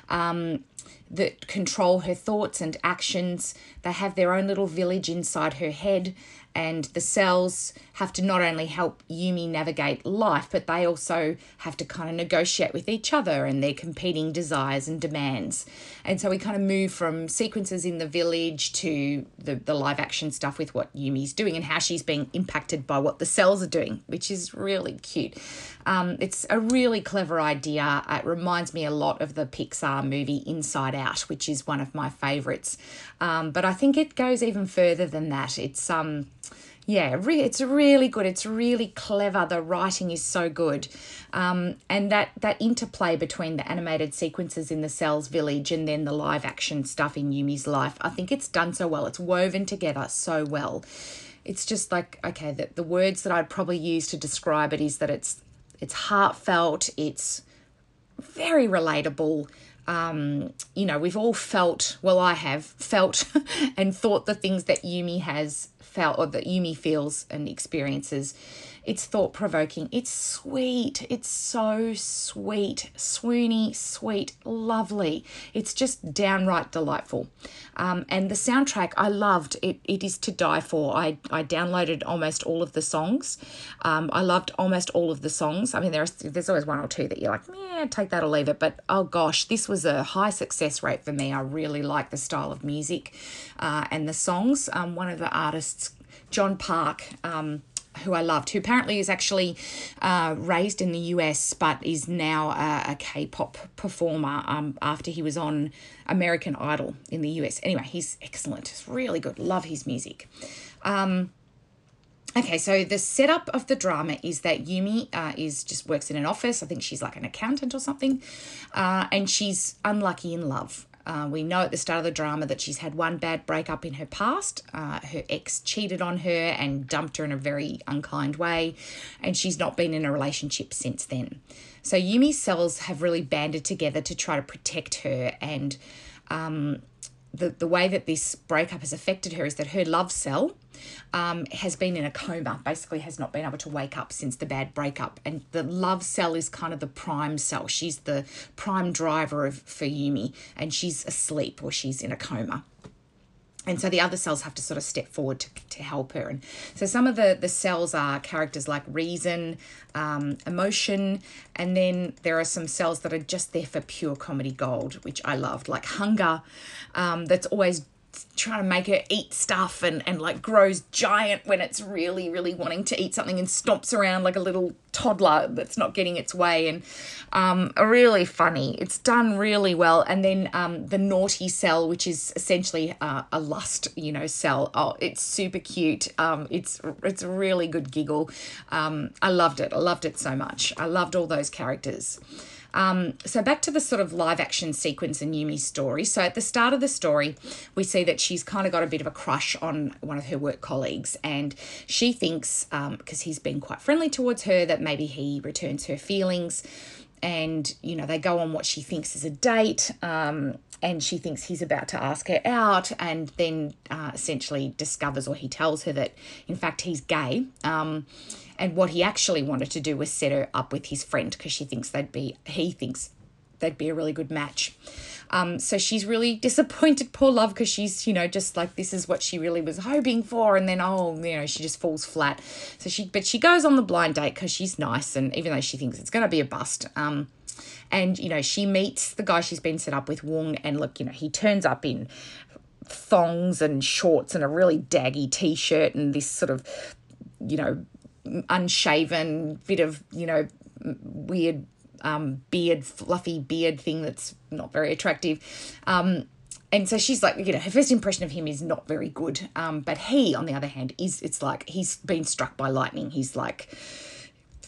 Um, that control her thoughts and actions. They have their own little village inside her head and the cells have to not only help Yumi navigate life, but they also have to kind of negotiate with each other and their competing desires and demands. And so we kind of move from sequences in the village to the, the live action stuff with what Yumi's doing and how she's being impacted by what the cells are doing, which is really cute. Um, it's a really clever idea. It reminds me a lot of the Pixar movie Inside Out, which is one of my favorites. Um, but I think it goes even further than that. It's um, yeah, re- it's really good. It's really clever. The writing is so good, um, and that that interplay between the animated sequences in the Cells Village and then the live action stuff in Yumi's life, I think it's done so well. It's woven together so well. It's just like okay, the, the words that I'd probably use to describe it is that it's it's heartfelt. It's very relatable. Um, you know, we've all felt, well, I have felt and thought the things that Yumi has felt or that Yumi feels and experiences. It's thought provoking, it's sweet, it's so sweet, swoony, sweet, lovely. It's just downright delightful. Um, and the soundtrack I loved. It, it is to die for. I, I downloaded almost all of the songs. Um, I loved almost all of the songs. I mean, there's there's always one or two that you're like, yeah, take that or leave it. But oh gosh, this was a high success rate for me. I really like the style of music uh, and the songs. Um, one of the artists, John Park. Um, who I loved, who apparently is actually uh, raised in the US but is now a a K-pop performer um, after he was on American Idol in the US. Anyway, he's excellent. It's really good. Love his music. Um, okay, so the setup of the drama is that Yumi uh, is just works in an office. I think she's like an accountant or something, uh, and she's unlucky in love. Uh, we know at the start of the drama that she's had one bad breakup in her past. Uh, her ex cheated on her and dumped her in a very unkind way, and she's not been in a relationship since then. So Yumi's cells have really banded together to try to protect her, and um, the, the way that this breakup has affected her is that her love cell um, has been in a coma, basically has not been able to wake up since the bad breakup. And the love cell is kind of the prime cell. She's the prime driver of for Yumi, and she's asleep or she's in a coma and so the other cells have to sort of step forward to, to help her and so some of the the cells are characters like reason um, emotion and then there are some cells that are just there for pure comedy gold which i loved like hunger um, that's always trying to make her eat stuff and, and like grows giant when it's really really wanting to eat something and stomps around like a little toddler that's not getting its way. And um, really funny it's done really well. And then um, the naughty cell which is essentially uh, a lust you know cell. Oh it's super cute. Um, it's it's a really good giggle. Um, i loved it. I loved it so much. I loved all those characters um, so back to the sort of live action sequence in Yumi's story. So at the start of the story, we see that she's kind of got a bit of a crush on one of her work colleagues, and she thinks because um, he's been quite friendly towards her that maybe he returns her feelings. And you know they go on what she thinks is a date, um, and she thinks he's about to ask her out, and then uh, essentially discovers or he tells her that in fact he's gay. Um, and what he actually wanted to do was set her up with his friend because she thinks they'd be, he thinks they'd be a really good match. Um, so she's really disappointed, poor love, because she's, you know, just like this is what she really was hoping for, and then oh, you know, she just falls flat. So she, but she goes on the blind date because she's nice, and even though she thinks it's going to be a bust, um, and you know, she meets the guy she's been set up with, Woong, and look, you know, he turns up in thongs and shorts and a really daggy t-shirt and this sort of, you know, unshaven bit of you know weird um, beard fluffy beard thing that's not very attractive. Um, and so she's like you know her first impression of him is not very good. Um, but he on the other hand is it's like he's been struck by lightning. He's like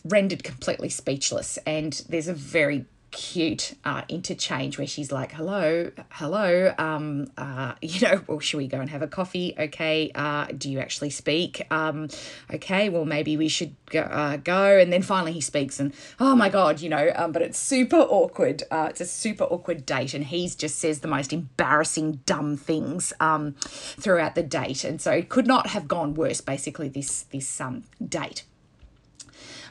rendered completely speechless. And there's a very cute uh, interchange where she's like, "Hello, hello, um, uh, you know, well, should we go and have a coffee? Okay, uh, do you actually speak? Um, okay, well, maybe we should go." Uh, go. And then finally he speaks, and oh my god, you know, um, but it's super awkward. Uh, it's a super awkward date, and he just says the most embarrassing, dumb things um, throughout the date, and so it could not have gone worse. Basically, this this um date.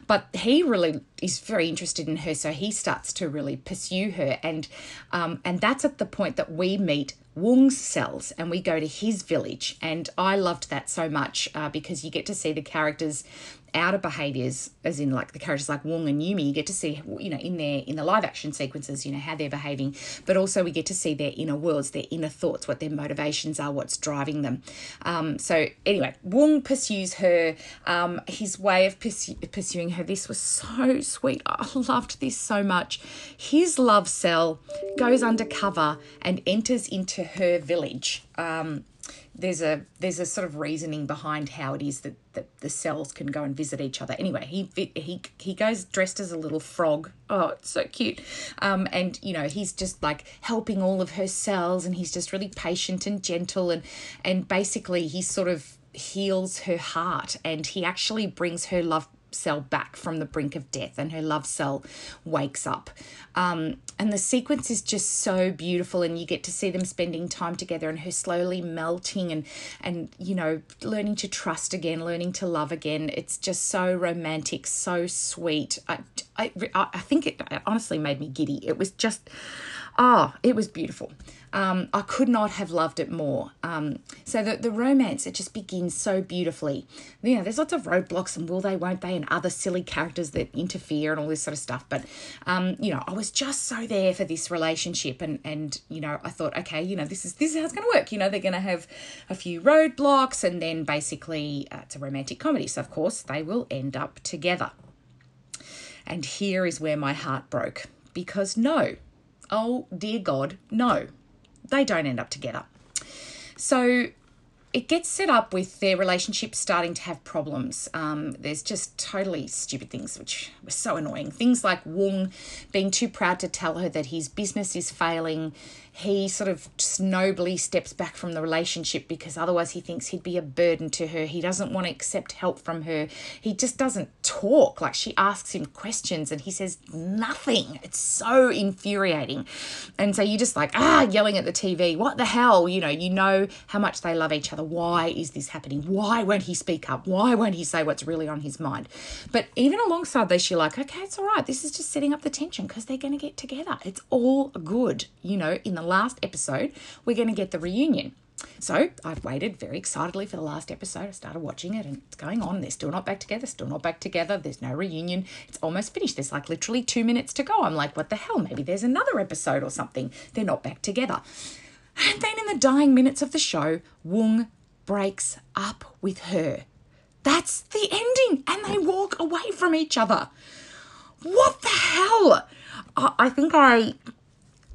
But he really is very interested in her, so he starts to really pursue her, and um, and that's at the point that we meet Woong's cells and we go to his village. And I loved that so much uh, because you get to see the characters outer behaviors as in like the characters like Woong and Yumi you get to see you know in their in the live action sequences you know how they're behaving but also we get to see their inner worlds their inner thoughts what their motivations are what's driving them. Um, so anyway Woong pursues her um, his way of pursu- pursuing her. This was so sweet. I loved this so much. His love cell goes undercover and enters into her village. Um, there's a there's a sort of reasoning behind how it is that, that the cells can go and visit each other. Anyway, he he he goes dressed as a little frog. Oh, it's so cute. Um, and you know he's just like helping all of her cells, and he's just really patient and gentle, and and basically he sort of heals her heart, and he actually brings her love cell back from the brink of death and her love cell wakes up. Um, and the sequence is just so beautiful and you get to see them spending time together and her slowly melting and and you know learning to trust again learning to love again. It's just so romantic so sweet. I i, I think it honestly made me giddy. It was just ah it was beautiful um, I could not have loved it more. Um, so the, the romance, it just begins so beautifully. You know, there's lots of roadblocks and will they, won't they, and other silly characters that interfere and all this sort of stuff. But, um, you know, I was just so there for this relationship and, and, you know, I thought, okay, you know, this is, this is how it's going to work. You know, they're going to have a few roadblocks and then basically uh, it's a romantic comedy. So, of course, they will end up together. And here is where my heart broke because no, oh dear God, no, they don't end up together. So it gets set up with their relationship starting to have problems. Um, there's just totally stupid things which were so annoying. Things like Woong being too proud to tell her that his business is failing he sort of nobly steps back from the relationship because otherwise he thinks he'd be a burden to her. He doesn't want to accept help from her. He just doesn't talk. Like she asks him questions and he says nothing. It's so infuriating. And so you're just like, ah, yelling at the TV, what the hell? You know, you know how much they love each other. Why is this happening? Why won't he speak up? Why won't he say what's really on his mind? But even alongside this, you're like, okay, it's all right. This is just setting up the tension because they're going to get together. It's all good, you know, in the the last episode, we're going to get the reunion. So I've waited very excitedly for the last episode. I started watching it and it's going on. They're still not back together, still not back together. There's no reunion. It's almost finished. There's like literally two minutes to go. I'm like, what the hell? Maybe there's another episode or something. They're not back together. And then in the dying minutes of the show, Woong breaks up with her. That's the ending. And they walk away from each other. What the hell? I think I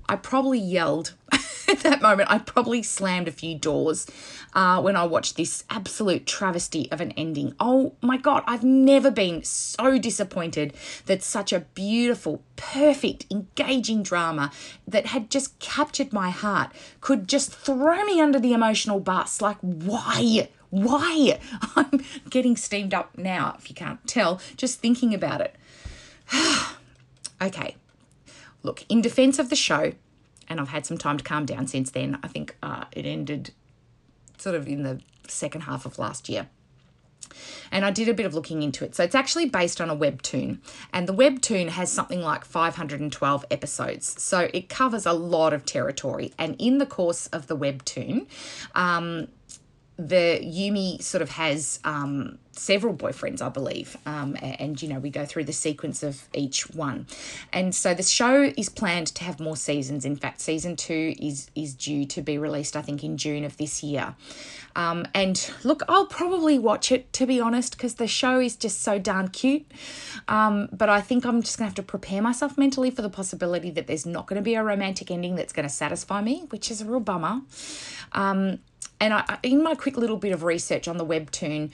I probably yelled at that moment. I probably slammed a few doors uh, when I watched this absolute travesty of an ending. Oh my God, I've never been so disappointed that such a beautiful, perfect, engaging drama that had just captured my heart could just throw me under the emotional bus. Like, why? Why? I'm getting steamed up now, if you can't tell, just thinking about it. okay, Look, in defense of the show, and I've had some time to calm down since then, I think uh, it ended sort of in the second half of last year. And I did a bit of looking into it. So it's actually based on a webtoon, and the webtoon has something like 512 episodes. So it covers a lot of territory. And in the course of the webtoon, um, the Yumi sort of has um, several boyfriends, I believe, um, and you know we go through the sequence of each one, and so the show is planned to have more seasons. In fact, season two is is due to be released, I think, in June of this year. Um, and look, I'll probably watch it to be honest, because the show is just so darn cute. Um, but I think I'm just gonna have to prepare myself mentally for the possibility that there's not going to be a romantic ending that's going to satisfy me, which is a real bummer. Um, and I, in my quick little bit of research on the webtoon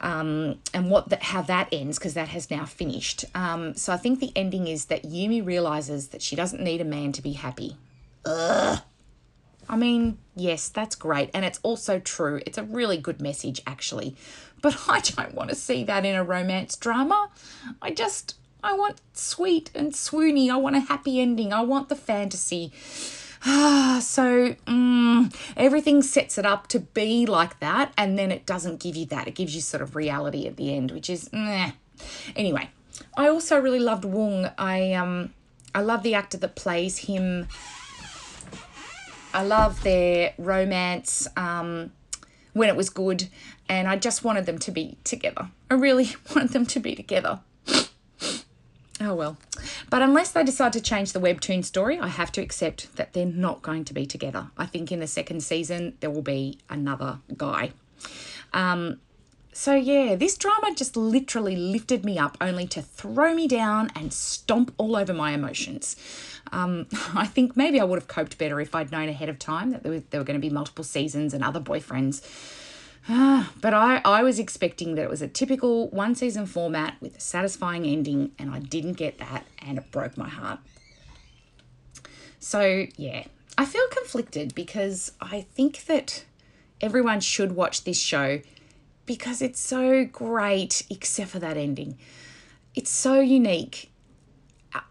um, and what the, how that ends because that has now finished. Um, so I think the ending is that Yumi realizes that she doesn't need a man to be happy. Ugh. I mean, yes, that's great, and it's also true. It's a really good message, actually. But I don't want to see that in a romance drama. I just, I want sweet and swoony. I want a happy ending. I want the fantasy. Ah, so mm, everything sets it up to be like that, and then it doesn't give you that. It gives you sort of reality at the end, which is meh. Anyway, I also really loved Woong. I um, I love the actor that plays him. I love their romance um, when it was good, and I just wanted them to be together. I really wanted them to be together. Oh well. But unless they decide to change the webtoon story, I have to accept that they're not going to be together. I think in the second season there will be another guy. Um, so yeah, this drama just literally lifted me up only to throw me down and stomp all over my emotions. Um, I think maybe I would have coped better if I'd known ahead of time that there were, there were going to be multiple seasons and other boyfriends. but I, I was expecting that it was a typical one season format with a satisfying ending, and I didn't get that, and it broke my heart. So, yeah, I feel conflicted because I think that everyone should watch this show because it's so great, except for that ending. It's so unique.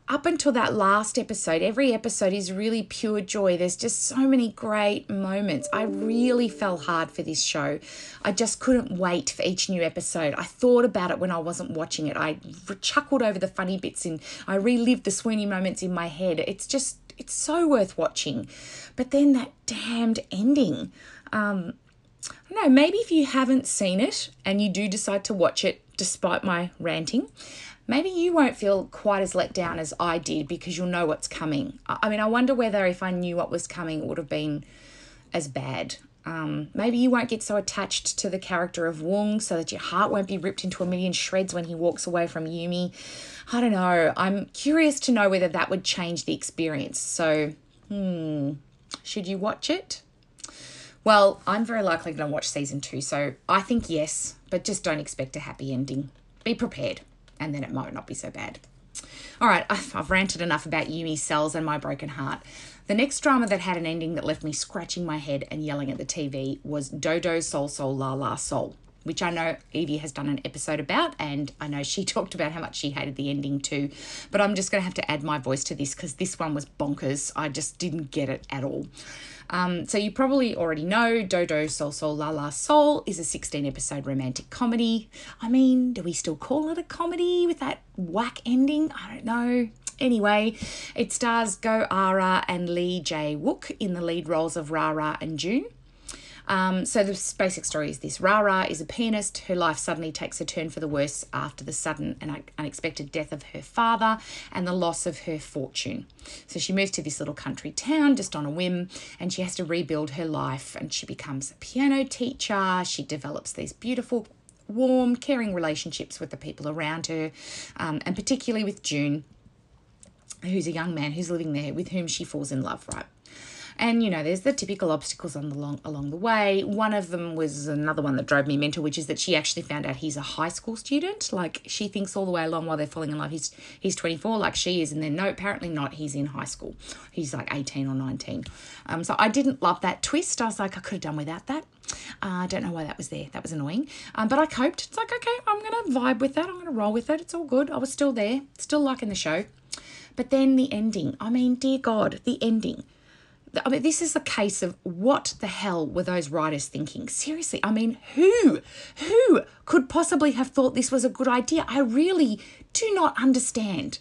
Up until that last episode, every episode is really pure joy. There's just so many great moments. I really fell hard for this show. I just couldn't wait for each new episode. I thought about it when I wasn't watching it. I chuckled over the funny bits and I relived the swoony moments in my head. It's just, it's so worth watching. But then that damned ending. Um, I don't know, maybe if you haven't seen it and you do decide to watch it despite my ranting, maybe you won't feel quite as let down as I did because you'll know what's coming. I mean, I wonder whether if I knew what was coming, it would have been as bad. Um, maybe you won't get so attached to the character of Woong so that your heart won't be ripped into a million shreds when he walks away from Yumi. I don't know. I'm curious to know whether that would change the experience. So, hmm, should you watch it? Well, I'm very likely going to watch season two, so I think yes, but just don't expect a happy ending. Be prepared and then it might not be so bad. All right, I've ranted enough about Yumi's cells and my broken heart. The next drama that had an ending that left me scratching my head and yelling at the TV was Dodo Sol Sol La La Sol, which I know Evie has done an episode about, and I know she talked about how much she hated the ending too. But I'm just going to have to add my voice to this because this one was bonkers. I just didn't get it at all. Um, so you probably already know Dodo Sol Sol La La Sol is a 16 episode romantic comedy. I mean, do we still call it a comedy with that whack ending? I don't know. Anyway, it stars Go Ara and Lee Jae Wook in the lead roles of Ra Ra and June. Um, so the basic story is this: Rara is a pianist. Her life suddenly takes a turn for the worse after the sudden and unexpected death of her father and the loss of her fortune. So she moves to this little country town just on a whim, and she has to rebuild her life. And she becomes a piano teacher. She develops these beautiful warm, caring relationships with the people around her, um, and particularly with June, who's a young man who's living there with whom she falls in love, right? And you know, there's the typical obstacles on the long along the way. One of them was another one that drove me mental, which is that she actually found out he's a high school student. Like she thinks all the way along while they're falling in love, he's he's 24, like she is, and then no, apparently not. He's in high school. He's like 18 or 19. Um, so I didn't love that twist. I was like, I could have done without that. Uh, I don't know why that was there. That was annoying. Um, but I coped. It's like, okay, I'm going to vibe with that. I'm going to roll with it. It's all good. I was still there, still liking the show. But then the ending. I mean, dear God, the ending. I mean, this is a case of what the hell were those writers thinking? Seriously, I mean, who, who could possibly have thought this was a good idea? I really do not understand.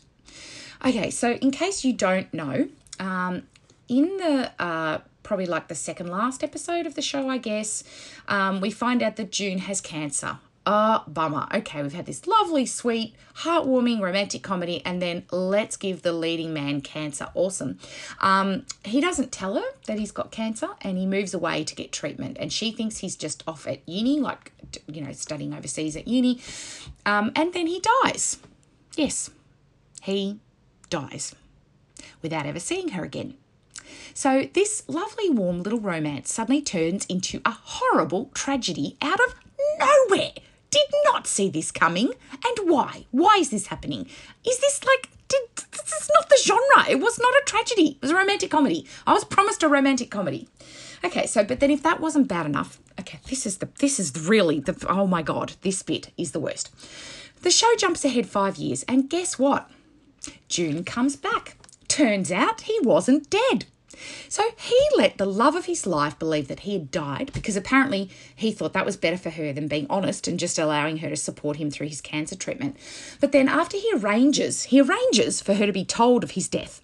Okay, so in case you don't know, um, in the uh, probably like the second last episode of the show, I guess, um, we find out that June has cancer. Oh, bummer. Okay, we've had this lovely, sweet, heartwarming romantic comedy, and then let's give the leading man cancer. Awesome. Um, he doesn't tell her that he's got cancer, and he moves away to get treatment. And she thinks he's just off at uni, like you know, studying overseas at uni. Um, and then he dies. Yes, he dies without ever seeing her again. So, this lovely, warm little romance suddenly turns into a horrible tragedy out of nowhere did not see this coming. And why? Why is this happening? Is this like did, this is not the genre. It was not a tragedy. It was a romantic comedy. I was promised a romantic comedy. Okay, so but then if that wasn't bad enough, okay, this is the this is really the oh my god, this bit is the worst. The show jumps ahead 5 years and guess what? June comes back. Turns out he wasn't dead. So he let the love of his life believe that he had died because apparently he thought that was better for her than being honest and just allowing her to support him through his cancer treatment. But then after he arranges, he arranges for her to be told of his death.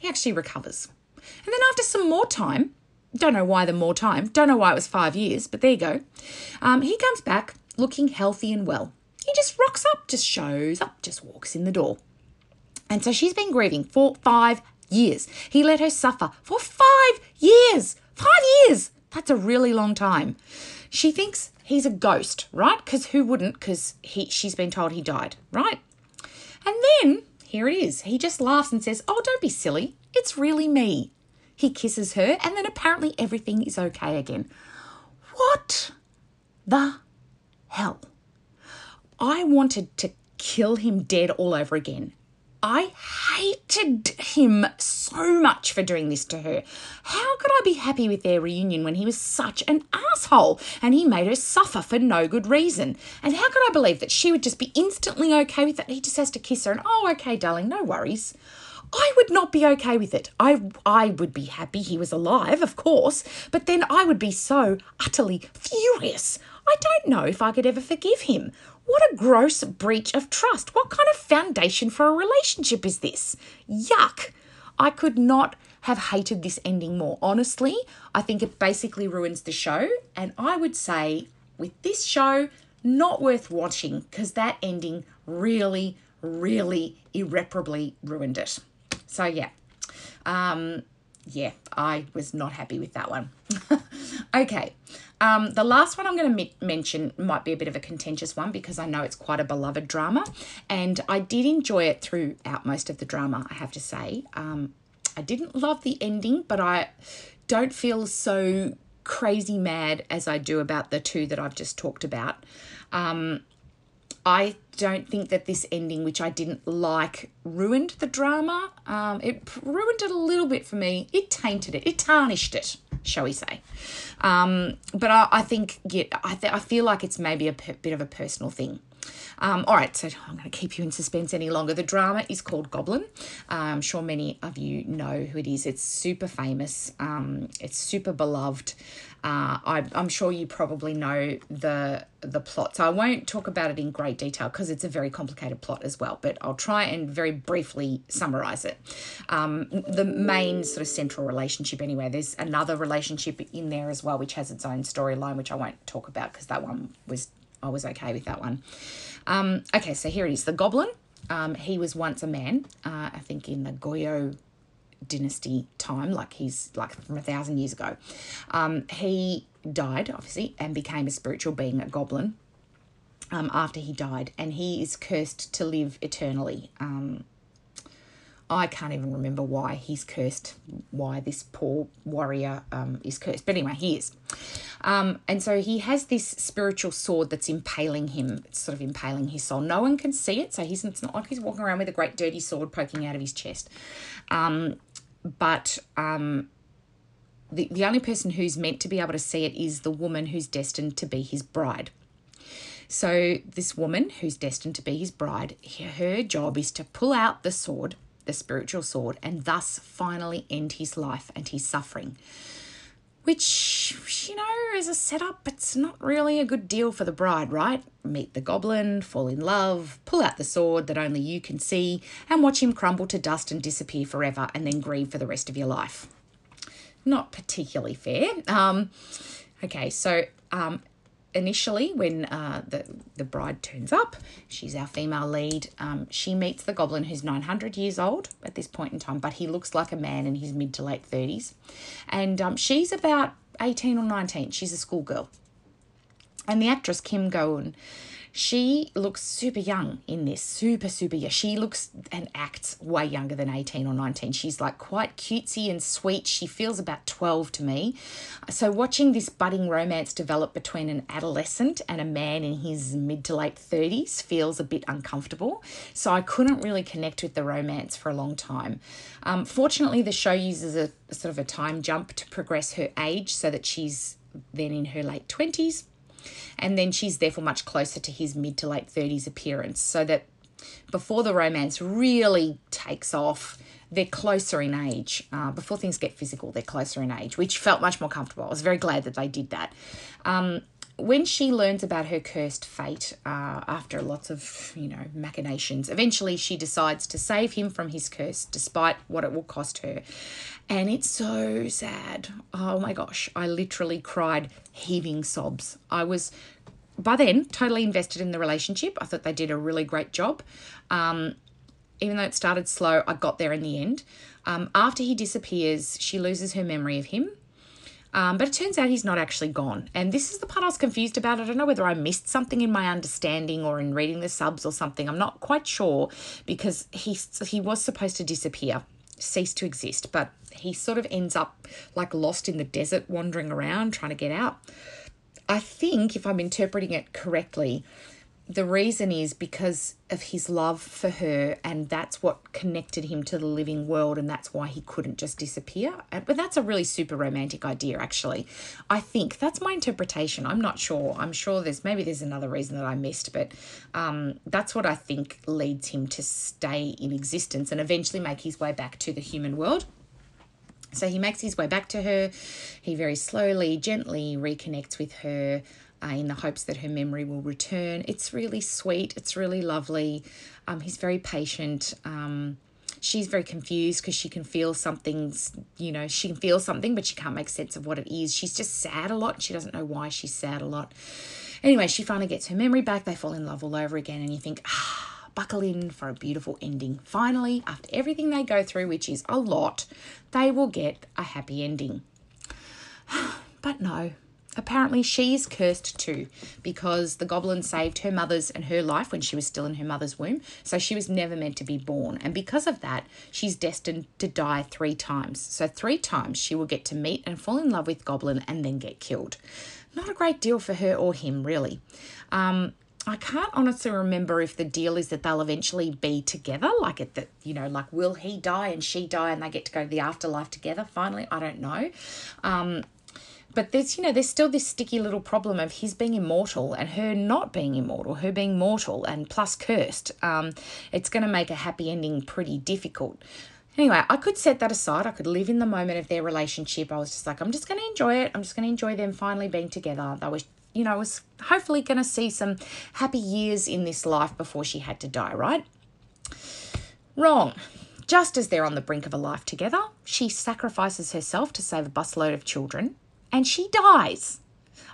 He actually recovers. And then after some more time, don't know why the more time, don't know why it was five years, but there you go. Um, he comes back looking healthy and well. He just rocks up, just shows up, just walks in the door. And so she's been grieving for five years. He let her suffer for five years. Five years! That's a really long time. She thinks he's a ghost, right? Because who wouldn't? Because he she's been told he died, right? And then here it is. He just laughs and says, Oh, don't be silly. It's really me. He kisses her, and then apparently everything is okay again. What the hell? I wanted to kill him dead all over again. I hated him so much for doing this to her. How could I be happy with their reunion when he was such an asshole and he made her suffer for no good reason? And how could I believe that she would just be instantly okay with that? He just has to kiss her and, oh, okay, darling, no worries. I would not be okay with it. I I would be happy he was alive, of course, but then I would be so utterly furious. I don't know if I could ever forgive him. What a gross breach of trust. What kind of foundation for a relationship is this? Yuck. I could not have hated this ending more. Honestly, I think it basically ruins the show. And I would say with this show, not worth watching because that ending really, really irreparably ruined it. So, yeah. Um, yeah, I was not happy with that one. okay, um, the last one I'm going to mention might be a bit of a contentious one because I know it's quite a beloved drama, and I did enjoy it throughout most of the drama, I have to say. Um, I didn't love the ending, but I don't feel so crazy mad as I do about the two that I've just talked about. Um, I don't think that this ending, which I didn't like, ruined the drama. Um, it ruined it a little bit for me. It tainted it. It tarnished it, shall we say? Um, but I, I think yeah, I, th- I feel like it's maybe a p- bit of a personal thing. Um, all right, so I'm going to keep you in suspense any longer. The drama is called Goblin. Uh, I'm sure many of you know who it is. It's super famous. Um, it's super beloved. Uh, I, am sure you probably know the the plot, so I won't talk about it in great detail because it's a very complicated plot as well. But I'll try and very briefly summarize it. Um, the main sort of central relationship, anyway. There's another relationship in there as well, which has its own storyline, which I won't talk about because that one was I was okay with that one. Um, okay, so here it is. The Goblin. Um, he was once a man, uh, I think in the Goryeo dynasty time, like he's like from a thousand years ago. Um, he died, obviously, and became a spiritual being, a goblin, um, after he died, and he is cursed to live eternally. Um, I can't even remember why he's cursed, why this poor warrior um, is cursed. But anyway, he is. Um, and so he has this spiritual sword that's impaling him, it's sort of impaling his soul. No one can see it, so he's it's not like he's walking around with a great dirty sword poking out of his chest. Um, but um, the, the only person who's meant to be able to see it is the woman who's destined to be his bride. So, this woman who's destined to be his bride, her job is to pull out the sword, the spiritual sword, and thus finally end his life and his suffering which, you know, is a setup. It's not really a good deal for the bride, right? Meet the goblin, fall in love, pull out the sword that only you can see, and watch him crumble to dust and disappear forever, and then grieve for the rest of your life. Not particularly fair. Um, okay, so um, initially, when uh, the, the bride turns up, she's our female lead. Um, she meets the goblin who's 900 years old at this point in time, but he looks like a man in his mid to late 30s. And um, she's about 18 or 19. She's a schoolgirl. And the actress Kim Go-eun she looks super young in this, super, super young. She looks and acts way younger than 18 or 19. She's like quite cutesy and sweet. She feels about 12 to me. So, watching this budding romance develop between an adolescent and a man in his mid to late 30s feels a bit uncomfortable. So, I couldn't really connect with the romance for a long time. Um, fortunately, the show uses a, a sort of a time jump to progress her age so that she's then in her late 20s and then she's therefore much closer to his mid to late 30s appearance, so that before the romance really takes off, they're closer in age. Uh, before things get physical, they're closer in age, which felt much more comfortable. I was very glad that they did that. Um, when she learns about her cursed fate uh, after lots of you know machinations eventually she decides to save him from his curse despite what it will cost her. And it's so sad. Oh my gosh. I literally cried heaving sobs. I was by then totally invested in the relationship. I thought they did a really great job. Um, even though it started slow i got there in the end. Um, after he disappears she loses her memory of him um, but it turns out he's not actually gone. And this is the part I was confused about. I don't know whether I missed something in my understanding or in reading the subs or something. I'm not quite sure because he, he was supposed to disappear, cease to exist, but he sort of ends up like lost in the desert, wandering around, trying to get out. I think, if I'm interpreting it correctly, the reason is because of his love for her, and that's what connected him to the living world, and that's why he couldn't just disappear. But that's a really super romantic idea, actually. I think that's my interpretation. I'm not sure. I'm sure there's maybe there's another reason that I missed, but um, that's what I think leads him to stay in existence and eventually make his way back to the human world. So he makes his way back to her. He very slowly, gently reconnects with her uh, in the hopes that her memory will return. It's really sweet. It's really lovely. Um, he's very patient. Um, she's very confused because she can feel something's, you know, she can feel something, but she can't make sense of what it is. She's just sad a lot. She doesn't know why she's sad a lot. Anyway, she finally gets her memory back. They fall in love all over again, and you think, ah, buckle in for a beautiful ending. Finally, after everything they go through, which is a lot, they will get a happy ending. But no, apparently she's cursed too because the goblin saved her mother's and her life when she was still in her mother's womb. So she was never meant to be born. And because of that, she's destined to die three times. So, three times she will get to meet and fall in love with Goblin and then get killed. Not a great deal for her or him, really. Um, I can't honestly remember if the deal is that they'll eventually be together, like it that you know, like will he die and she die and they get to go to the afterlife together finally? I don't know. Um, but there's you know there's still this sticky little problem of his being immortal and her not being immortal, her being mortal and plus cursed. Um, it's going to make a happy ending pretty difficult. Anyway, I could set that aside. I could live in the moment of their relationship. I was just like, I'm just going to enjoy it. I'm just going to enjoy them finally being together. They was you know, was hopefully going to see some happy years in this life before she had to die, right? Wrong. Just as they're on the brink of a life together, she sacrifices herself to save a busload of children and she dies.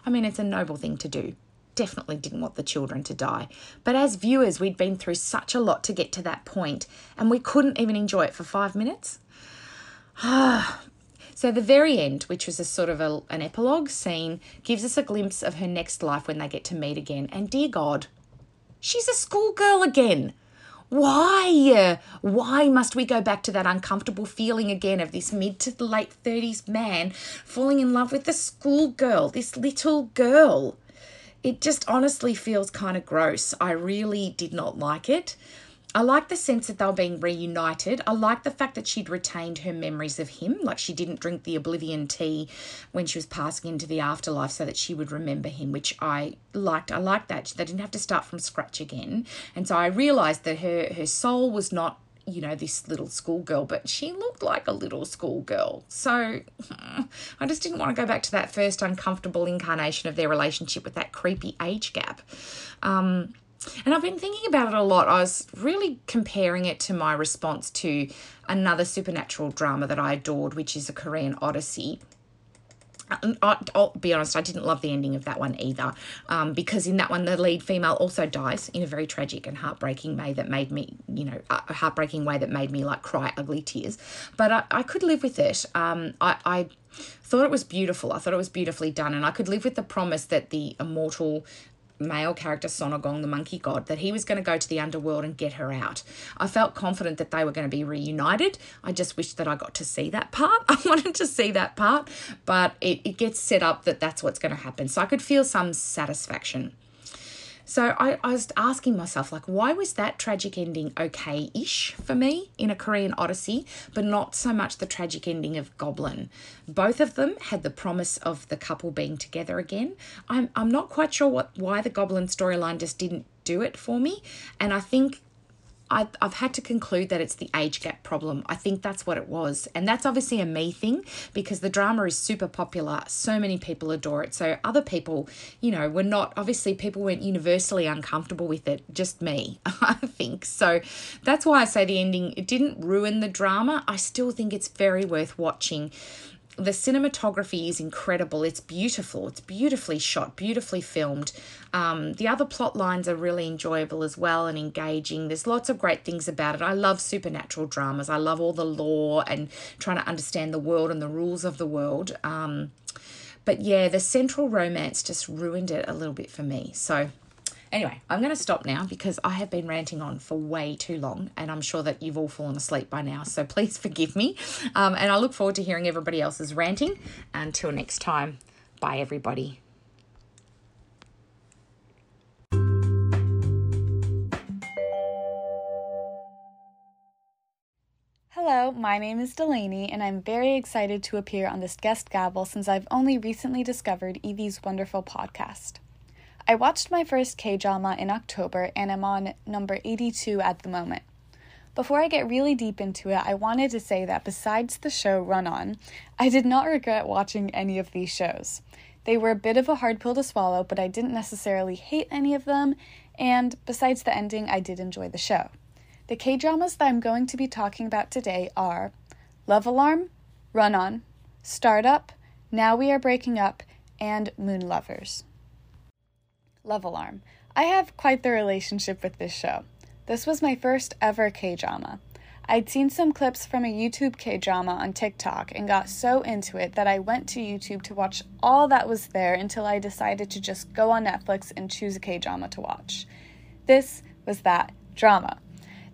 I mean, it's a noble thing to do. Definitely didn't want the children to die. But as viewers, we'd been through such a lot to get to that point, and we couldn't even enjoy it for five minutes. So the very end, which was a sort of a, an epilogue scene, gives us a glimpse of her next life when they get to meet again. And dear God, she's a schoolgirl again. Why? Why must we go back to that uncomfortable feeling again of this mid to late 30s man falling in love with the schoolgirl, this little girl? It just honestly feels kind of gross. I really did not like it. I like the sense that they were being reunited. I like the fact that she'd retained her memories of him, like she didn't drink the oblivion tea when she was passing into the afterlife so that she would remember him, which I liked. I liked that. They didn't have to start from scratch again. And so I realized that her, her soul was not you know, this little schoolgirl, but she looked like a little schoolgirl. So I just didn't want to go back to that first uncomfortable incarnation of their relationship with that creepy age gap. Um, and I've been thinking about it a lot. I was really comparing it to my response to another supernatural drama that I adored, which is a Korean Odyssey. I'll be honest, I didn't love the ending of that one either, um, because in that one the lead female also dies in a very tragic and heartbreaking way that made me, you know, a heartbreaking way that made me like cry ugly tears. But I, I could live with it. Um, I, I thought it was beautiful. I thought it was beautifully done, and I could live with the promise that the immortal male character Son Oh-gong, the monkey god, that he was going to go to the underworld and get her out. I felt confident that they were going to be reunited. I just wished that I got to see that part. I wanted to see that part, but it, it gets set up that that's what's going to happen. So I could feel some satisfaction. So I, I was asking myself, like, why was that tragic ending okay ish for me in a Korean Odyssey, but not so much the tragic ending of Goblin? Both of them had the promise of the couple being together again. I'm, I'm not quite sure what why the Goblin storyline just didn't do it for me. And I think I, I've had to conclude that it's the age gap problem. I think that's what it was. And that's obviously a me thing because the drama is super popular. So many people adore it. So other people, you know, were not, obviously, people weren't universally uncomfortable with it, just me, I think. So that's why I say the ending, it didn't ruin the drama. I still think it's very worth watching the cinematography is incredible. It's beautiful. It's beautifully shot, beautifully filmed. Um, the other plot lines are really enjoyable as well and engaging. There's lots of great things about it. I love supernatural dramas. I love all the lore and trying to understand the world and the rules of the world. Um, but yeah, the central romance just ruined it a little bit for me. So Anyway, I'm going to stop now because I have been ranting on for way too long, and I'm sure that you've all fallen asleep by now. So please forgive me. Um, and I look forward to hearing everybody else's ranting. Until next time, bye, everybody. Hello, my name is Delaney, and I'm very excited to appear on this guest gavel since I've only recently discovered Evie's wonderful podcast. I watched my first K drama in October and I'm on number 82 at the moment. Before I get really deep into it, I wanted to say that besides the show Run On, I did not regret watching any of these shows. They were a bit of a hard pill to swallow, but I didn't necessarily hate any of them, and besides the ending, I did enjoy the show. The K dramas that I'm going to be talking about today are Love Alarm, Run On, Startup, Now We Are Breaking Up, and Moon Lovers. Love Alarm. I have quite the relationship with this show. This was my first ever K drama. I'd seen some clips from a YouTube K drama on TikTok and got so into it that I went to YouTube to watch all that was there until I decided to just go on Netflix and choose a K drama to watch. This was that drama.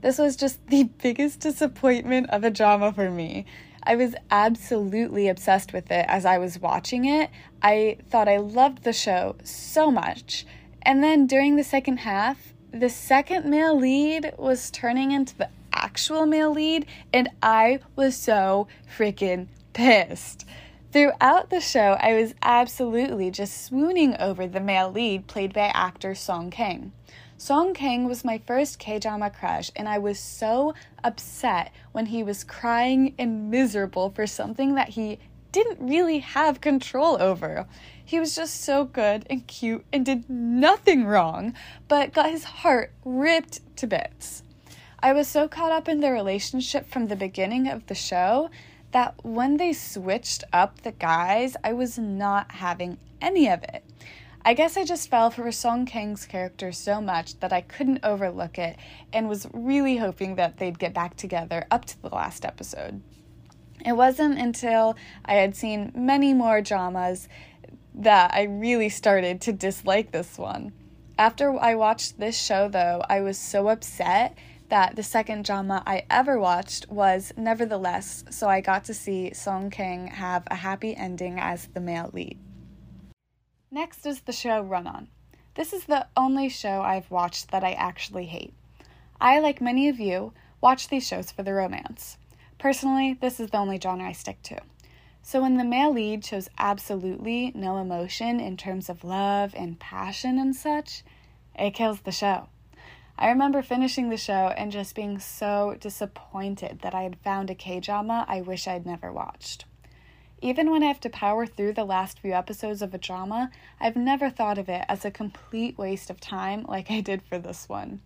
This was just the biggest disappointment of a drama for me. I was absolutely obsessed with it as I was watching it. I thought I loved the show so much. And then during the second half, the second male lead was turning into the actual male lead, and I was so freaking pissed. Throughout the show, I was absolutely just swooning over the male lead played by actor Song Kang. Song Kang was my first K drama crush, and I was so upset when he was crying and miserable for something that he didn't really have control over. He was just so good and cute and did nothing wrong, but got his heart ripped to bits. I was so caught up in the relationship from the beginning of the show that when they switched up the guys, I was not having any of it. I guess I just fell for Song Kang's character so much that I couldn't overlook it and was really hoping that they'd get back together up to the last episode. It wasn't until I had seen many more dramas that I really started to dislike this one. After I watched this show, though, I was so upset that the second drama I ever watched was Nevertheless, so I got to see Song Kang have a happy ending as the male lead. Next is the show Run On. This is the only show I've watched that I actually hate. I, like many of you, watch these shows for the romance. Personally, this is the only genre I stick to. So when the male lead shows absolutely no emotion in terms of love and passion and such, it kills the show. I remember finishing the show and just being so disappointed that I had found a K drama I wish I'd never watched. Even when I have to power through the last few episodes of a drama, I've never thought of it as a complete waste of time like I did for this one.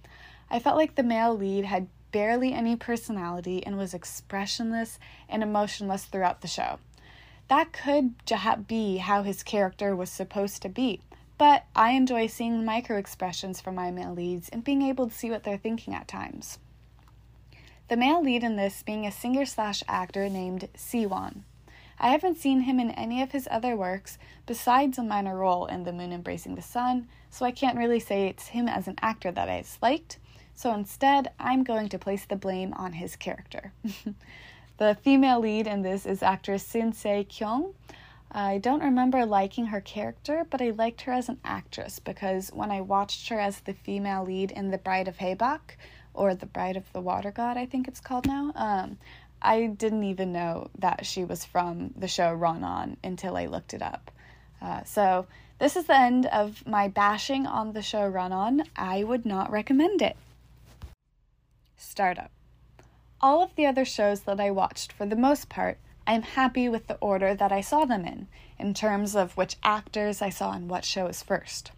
I felt like the male lead had barely any personality and was expressionless and emotionless throughout the show. That could be how his character was supposed to be, but I enjoy seeing micro expressions from my male leads and being able to see what they're thinking at times. The male lead in this being a singer slash actor named Siwon. I haven't seen him in any of his other works besides a minor role in The Moon Embracing the Sun, so I can't really say it's him as an actor that I disliked. So instead, I'm going to place the blame on his character. the female lead in this is actress Sin Se Kyung. I don't remember liking her character, but I liked her as an actress because when I watched her as the female lead in The Bride of Habaek, or The Bride of the Water God, I think it's called now, um, I didn't even know that she was from the show Run On until I looked it up. Uh, so, this is the end of my bashing on the show Run On. I would not recommend it. Startup. All of the other shows that I watched, for the most part, I am happy with the order that I saw them in, in terms of which actors I saw in what shows first.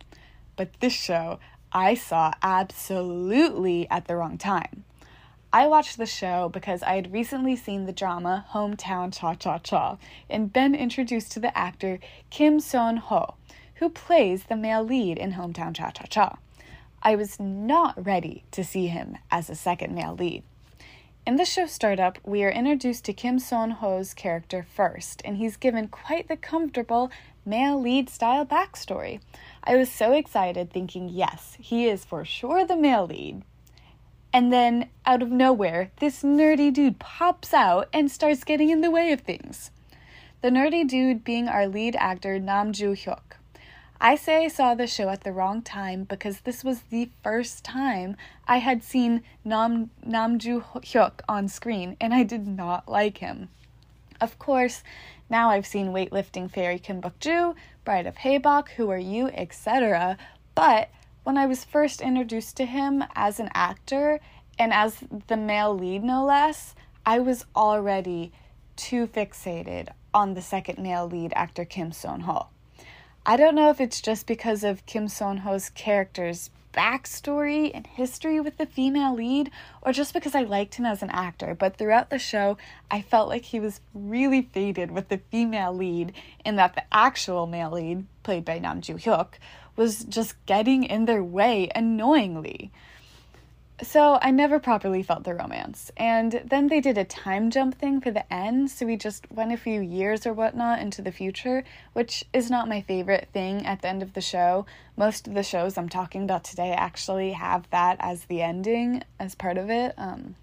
But this show, I saw absolutely at the wrong time. I watched the show because I had recently seen the drama Hometown Cha Cha Cha and been introduced to the actor Kim Seon Ho, who plays the male lead in Hometown Cha Cha Cha. I was not ready to see him as a second male lead. In the show Startup, we are introduced to Kim Seon Ho's character first, and he's given quite the comfortable male lead style backstory. I was so excited, thinking, yes, he is for sure the male lead. And then, out of nowhere, this nerdy dude pops out and starts getting in the way of things. The nerdy dude being our lead actor, Nam Joo Hyuk. I say I saw the show at the wrong time because this was the first time I had seen Nam Namju Hyuk on screen and I did not like him. Of course, now I've seen Weightlifting Fairy Kim Bok Ju, Bride of Habaek, Who Are You, etc. But when I was first introduced to him as an actor and as the male lead, no less, I was already too fixated on the second male lead actor Kim Seon Ho. I don't know if it's just because of Kim Seon Ho's character's backstory and history with the female lead, or just because I liked him as an actor, but throughout the show, I felt like he was really faded with the female lead, in that the actual male lead, played by Nam Joo Hyuk, was just getting in their way annoyingly. So I never properly felt the romance. And then they did a time jump thing for the end, so we just went a few years or whatnot into the future, which is not my favorite thing at the end of the show. Most of the shows I'm talking about today actually have that as the ending, as part of it. Um,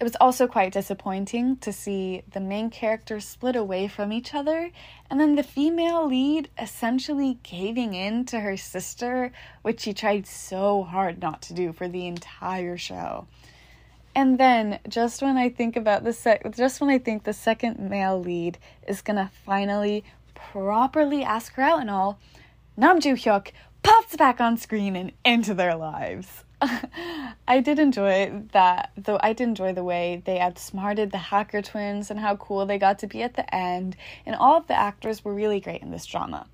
it was also quite disappointing to see the main characters split away from each other, and then the female lead essentially caving in to her sister, which she tried so hard not to do for the entire show. And then, just when I think about the sec, just when I think the second male lead is gonna finally properly ask her out and all, Nam Joo Hyuk pops back on screen and into their lives. I did enjoy that, though I did enjoy the way they outsmarted the hacker twins and how cool they got to be at the end, and all of the actors were really great in this drama.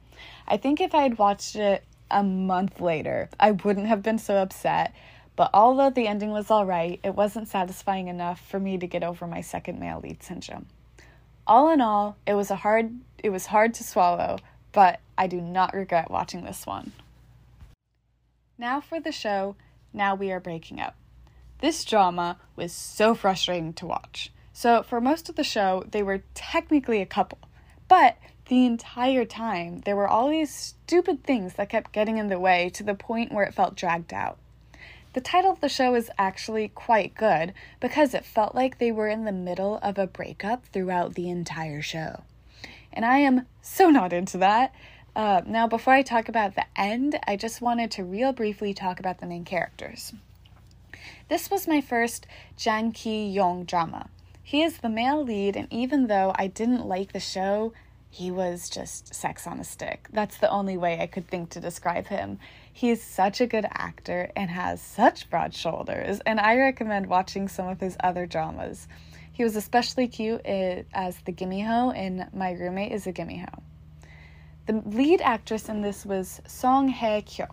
I think if I had watched it a month later, I wouldn't have been so upset, but although the ending was alright, it wasn't satisfying enough for me to get over my second male lead syndrome. All in all, it was a hard it was hard to swallow, but I do not regret watching this one. Now for the show now we are breaking up. This drama was so frustrating to watch. So, for most of the show, they were technically a couple, but the entire time, there were all these stupid things that kept getting in the way to the point where it felt dragged out. The title of the show is actually quite good because it felt like they were in the middle of a breakup throughout the entire show. And I am so not into that. Uh, now, before I talk about the end, I just wanted to real briefly talk about the main characters. This was my first Jang Ki Yong drama. He is the male lead, and even though I didn't like the show, he was just sex on a stick. That's the only way I could think to describe him. He is such a good actor and has such broad shoulders, and I recommend watching some of his other dramas. He was especially cute as the Gumiho in My Roommate is a Gumiho. The lead actress in this was Song Hye Kyo.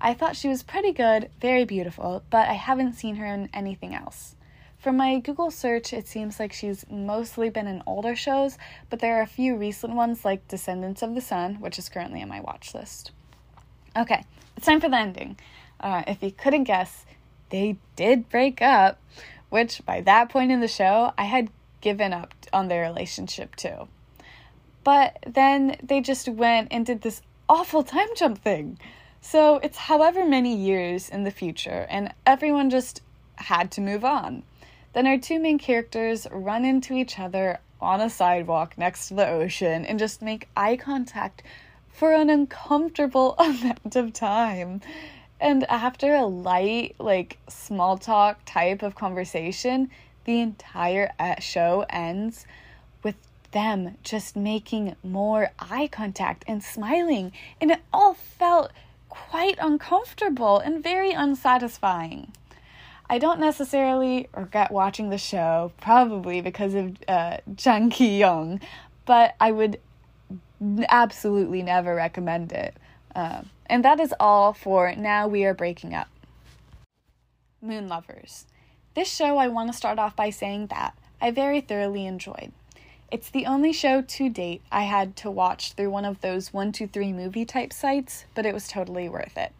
I thought she was pretty good, very beautiful, but I haven't seen her in anything else. From my Google search, it seems like she's mostly been in older shows, but there are a few recent ones like Descendants of the Sun, which is currently on my watch list. Okay, it's time for the ending. Uh, if you couldn't guess, they did break up, which by that point in the show, I had given up on their relationship too. But then they just went and did this awful time jump thing. So it's however many years in the future, and everyone just had to move on. Then our two main characters run into each other on a sidewalk next to the ocean and just make eye contact for an uncomfortable amount of time. And after a light, like small talk type of conversation, the entire uh, show ends them just making more eye contact and smiling, and it all felt quite uncomfortable and very unsatisfying. I don't necessarily regret watching the show, probably because of uh, Jang Ki Yong, but I would absolutely never recommend it. Uh, and that is all for Now We Are Breaking Up. Moon Lovers. This show, I want to start off by saying that I very thoroughly enjoyed. It's the only show to date I had to watch through one of those 123 movie type sites, but it was totally worth it.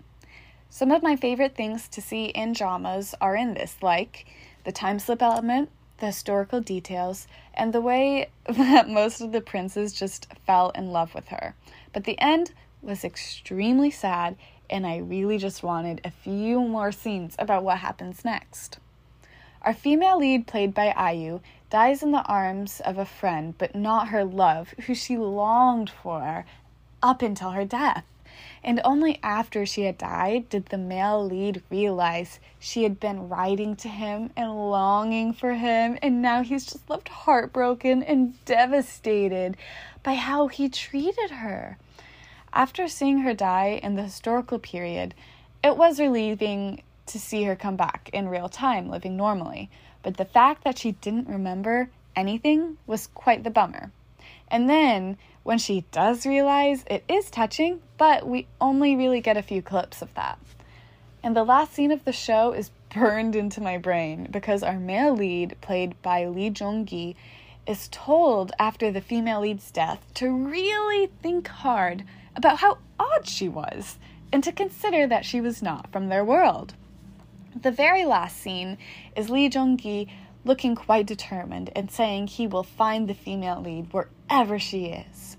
Some of my favorite things to see in dramas are in this, like the time slip element, the historical details, and the way that most of the princes just fell in love with her. But the end was extremely sad, and I really just wanted a few more scenes about what happens next. Our female lead, played by IU, dies in the arms of a friend, but not her love, who she longed for up until her death. And only after she had died did the male lead realize she had been writing to him and longing for him, and now he's just left heartbroken and devastated by how he treated her. After seeing her die in the historical period, it was relieving to see her come back in real time, living normally. But the fact that she didn't remember anything was quite the bummer. And then when she does realize it is touching, but we only really get a few clips of that. And the last scene of the show is burned into my brain because our male lead, played by Lee Joon Gi, is told after the female lead's death to really think hard about how odd she was and to consider that she was not from their world. The very last scene is Lee Joon Gi looking quite determined and saying he will find the female lead wherever she is.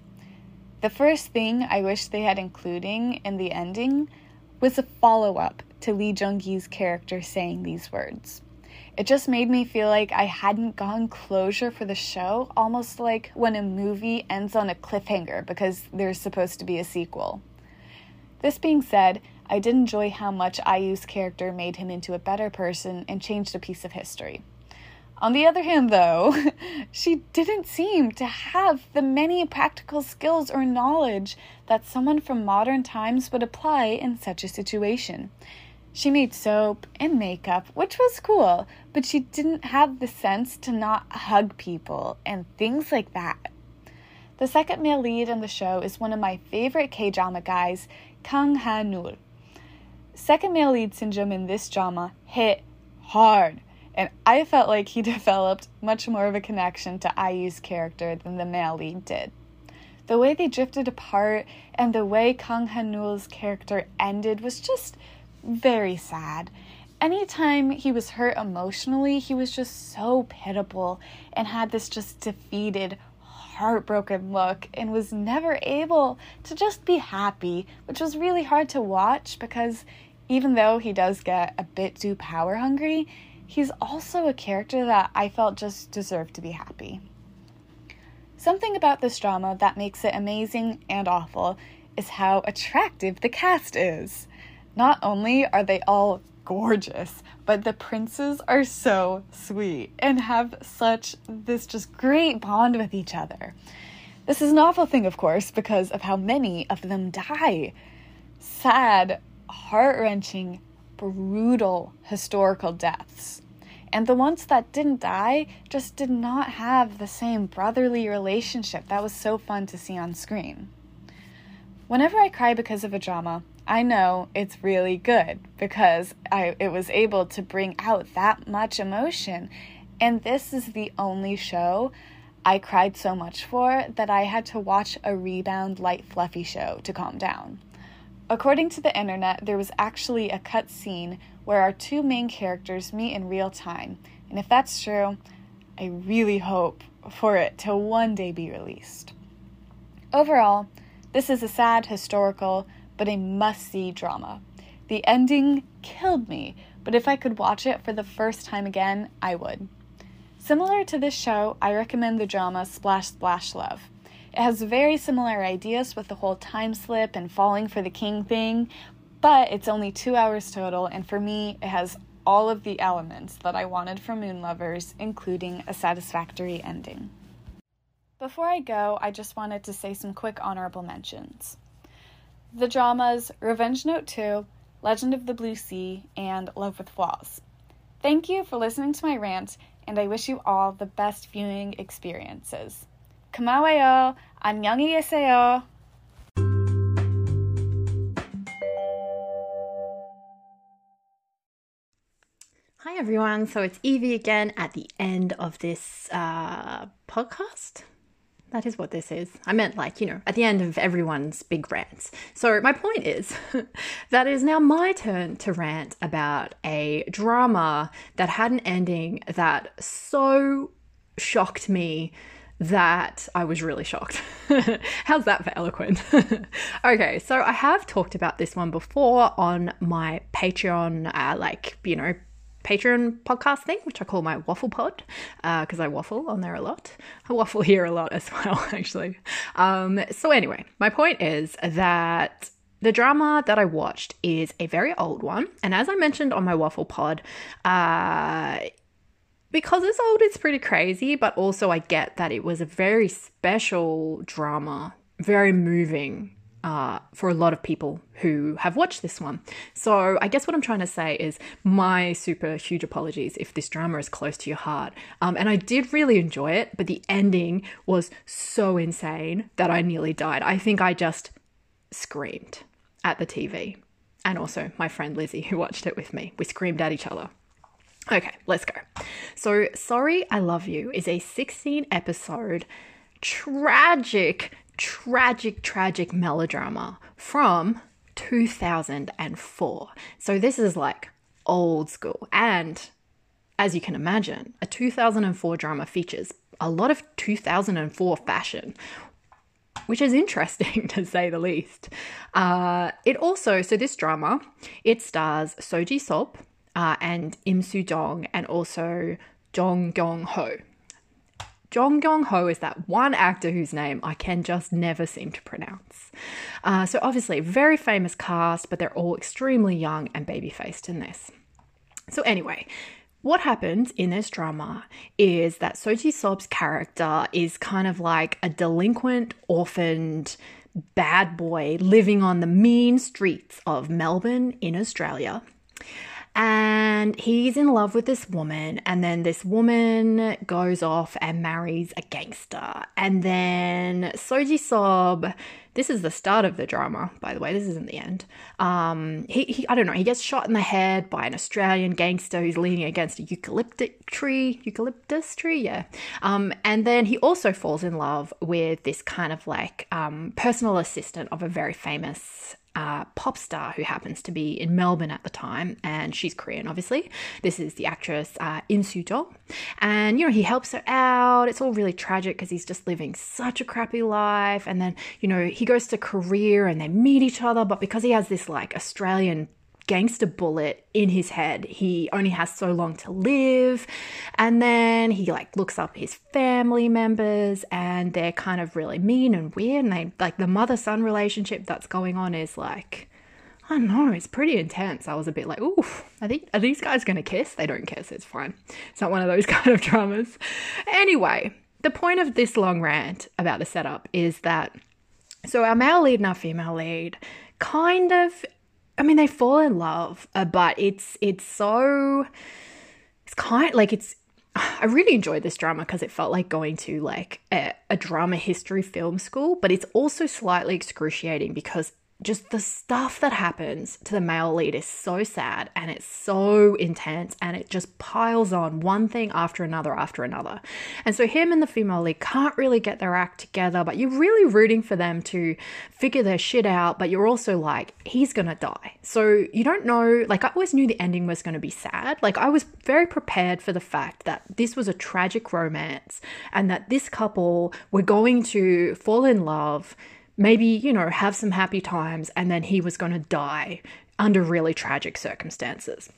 The first thing I wish they had including in the ending was a follow up to Lee Joon Gi's character saying these words. It just made me feel like I hadn't gotten closure for the show, almost like when a movie ends on a cliffhanger because there's supposed to be a sequel. This being said, I did enjoy how much IU's character made him into a better person and changed a piece of history. On the other hand, though, she didn't seem to have the many practical skills or knowledge that someone from modern times would apply in such a situation. She made soap and makeup, which was cool, but she didn't have the sense to not hug people and things like that. The second male lead in the show is one of my favorite K drama guys, Kang Ha. Second male lead syndrome in this drama hit hard, and I felt like he developed much more of a connection to IU's character than the male lead did. The way they drifted apart and the way Kang Ha-neul's character ended was just very sad. Anytime he was hurt emotionally, he was just so pitiable and had this just defeated, heartbroken look and was never able to just be happy, which was really hard to watch because even though he does get a bit too power hungry, he's also a character that I felt just deserved to be happy. Something about this drama that makes it amazing and awful is how attractive the cast is. Not only are they all gorgeous, but the princes are so sweet and have such this just great bond with each other. This is an awful thing, of course, because of how many of them die. Sad, heart wrenching, brutal historical deaths. And the ones that didn't die just did not have the same brotherly relationship that was so fun to see on screen. Whenever I cry because of a drama, I know it's really good because I it was able to bring out that much emotion. And this is the only show I cried so much for that I had to watch a rebound light fluffy show to calm down. According to the internet, there was actually a cut scene where our two main characters meet in real time, and if that's true, I really hope for it to one day be released. Overall, this is a sad historical but a must see drama. The ending killed me, but if I could watch it for the first time again, I would. Similar to this show, I recommend the drama Splash Splash Love. It has very similar ideas with the whole time slip and falling for the king thing, but it's only two hours total, and for me, it has all of the elements that I wanted from Moon Lovers, including a satisfactory ending. Before I go, I just wanted to say some quick honorable mentions. The dramas Revenge Note 2, Legend of the Blue Sea, and Love with Flaws. Thank you for listening to my rant, and I wish you all the best viewing experiences. 고마워요. 안녕히 계세요. Hi everyone. So it's Evie again at the end of this uh, podcast. That is what this is. I meant, like, you know, at the end of everyone's big rants. So, my point is that it is now my turn to rant about a drama that had an ending that so shocked me that I was really shocked. How's that for eloquent? okay, so I have talked about this one before on my Patreon, uh, like, you know, Patreon podcast thing, which I call my waffle pod, because uh, I waffle on there a lot. I waffle here a lot as well, actually. Um, so, anyway, my point is that the drama that I watched is a very old one. And as I mentioned on my Waffle Pod, uh, because it's old, it's pretty crazy, but also I get that it was a very special drama, very moving uh, for a lot of people who have watched this one. So I guess what I'm trying to say is my super huge apologies if this drama is close to your heart. Um, and I did really enjoy it, but the ending was so insane that I nearly died. I think I just screamed at the TV. And also my friend Lizzie, who watched it with me. We screamed at each other. Okay, let's go. So, Sorry I Love You is a 16 episode tragic, tragic, tragic melodrama from 2004. So, this is like old school. And as you can imagine, a 2004 drama features a lot of 2004 fashion, which is interesting to say the least. Uh, it also, so this drama, it stars So Ji Sub uh, and Im Soo Jung and also Jong Gyung Ho. Jong Gyung Ho is that one actor whose name I can just never seem to pronounce. Uh, so, obviously, very famous cast, but they're all extremely young and baby faced in this. So, anyway, what happens in this drama is that So Ji Sub's character is kind of like a delinquent, orphaned, bad boy living on the mean streets of Melbourne in Australia and he's in love with this woman and then this woman goes off and marries a gangster. And then So Ji Sub this is the start of the drama by the way this isn't the end. Um he, he i don't know he gets shot in the head by an australian gangster who's leaning against a eucalyptus tree eucalyptus tree yeah. Um and then he also falls in love with this kind of like um personal assistant of a very famous pop star who happens to be in Melbourne at the time, and she's Korean, obviously. This is the actress uh, In Soo and you know he helps her out. It's all really tragic because he's just living such a crappy life, and then you know he goes to Korea and they meet each other, but because he has this like Australian gangster bullet in his head. He only has so long to live. And then he like looks up his family members and they're kind of really mean and weird. And they like the mother son relationship that's going on is like, I don't know, it's pretty intense. I was a bit like, think are these guys gonna kiss? They don't kiss, it's fine. It's not one of those kind of dramas. Anyway, the point of this long rant about the setup is that so our male lead and our female lead kind of I mean, they fall in love, uh, but it's it's so it's kind like it's. I really enjoyed this drama because it felt like going to like a, a drama history film school, but it's also slightly excruciating because just the stuff that happens to the male lead is so sad and it's so intense and it just piles on one thing after another after another. And so him and the female lead can't really get their act together, but you're really rooting for them to figure their shit out, but you're also like, he's gonna die. So you don't know, like I always knew the ending was gonna be sad. Like I was very prepared for the fact that this was a tragic romance and that this couple were going to fall in love maybe, you know, have some happy times, and then he was going to die under really tragic circumstances.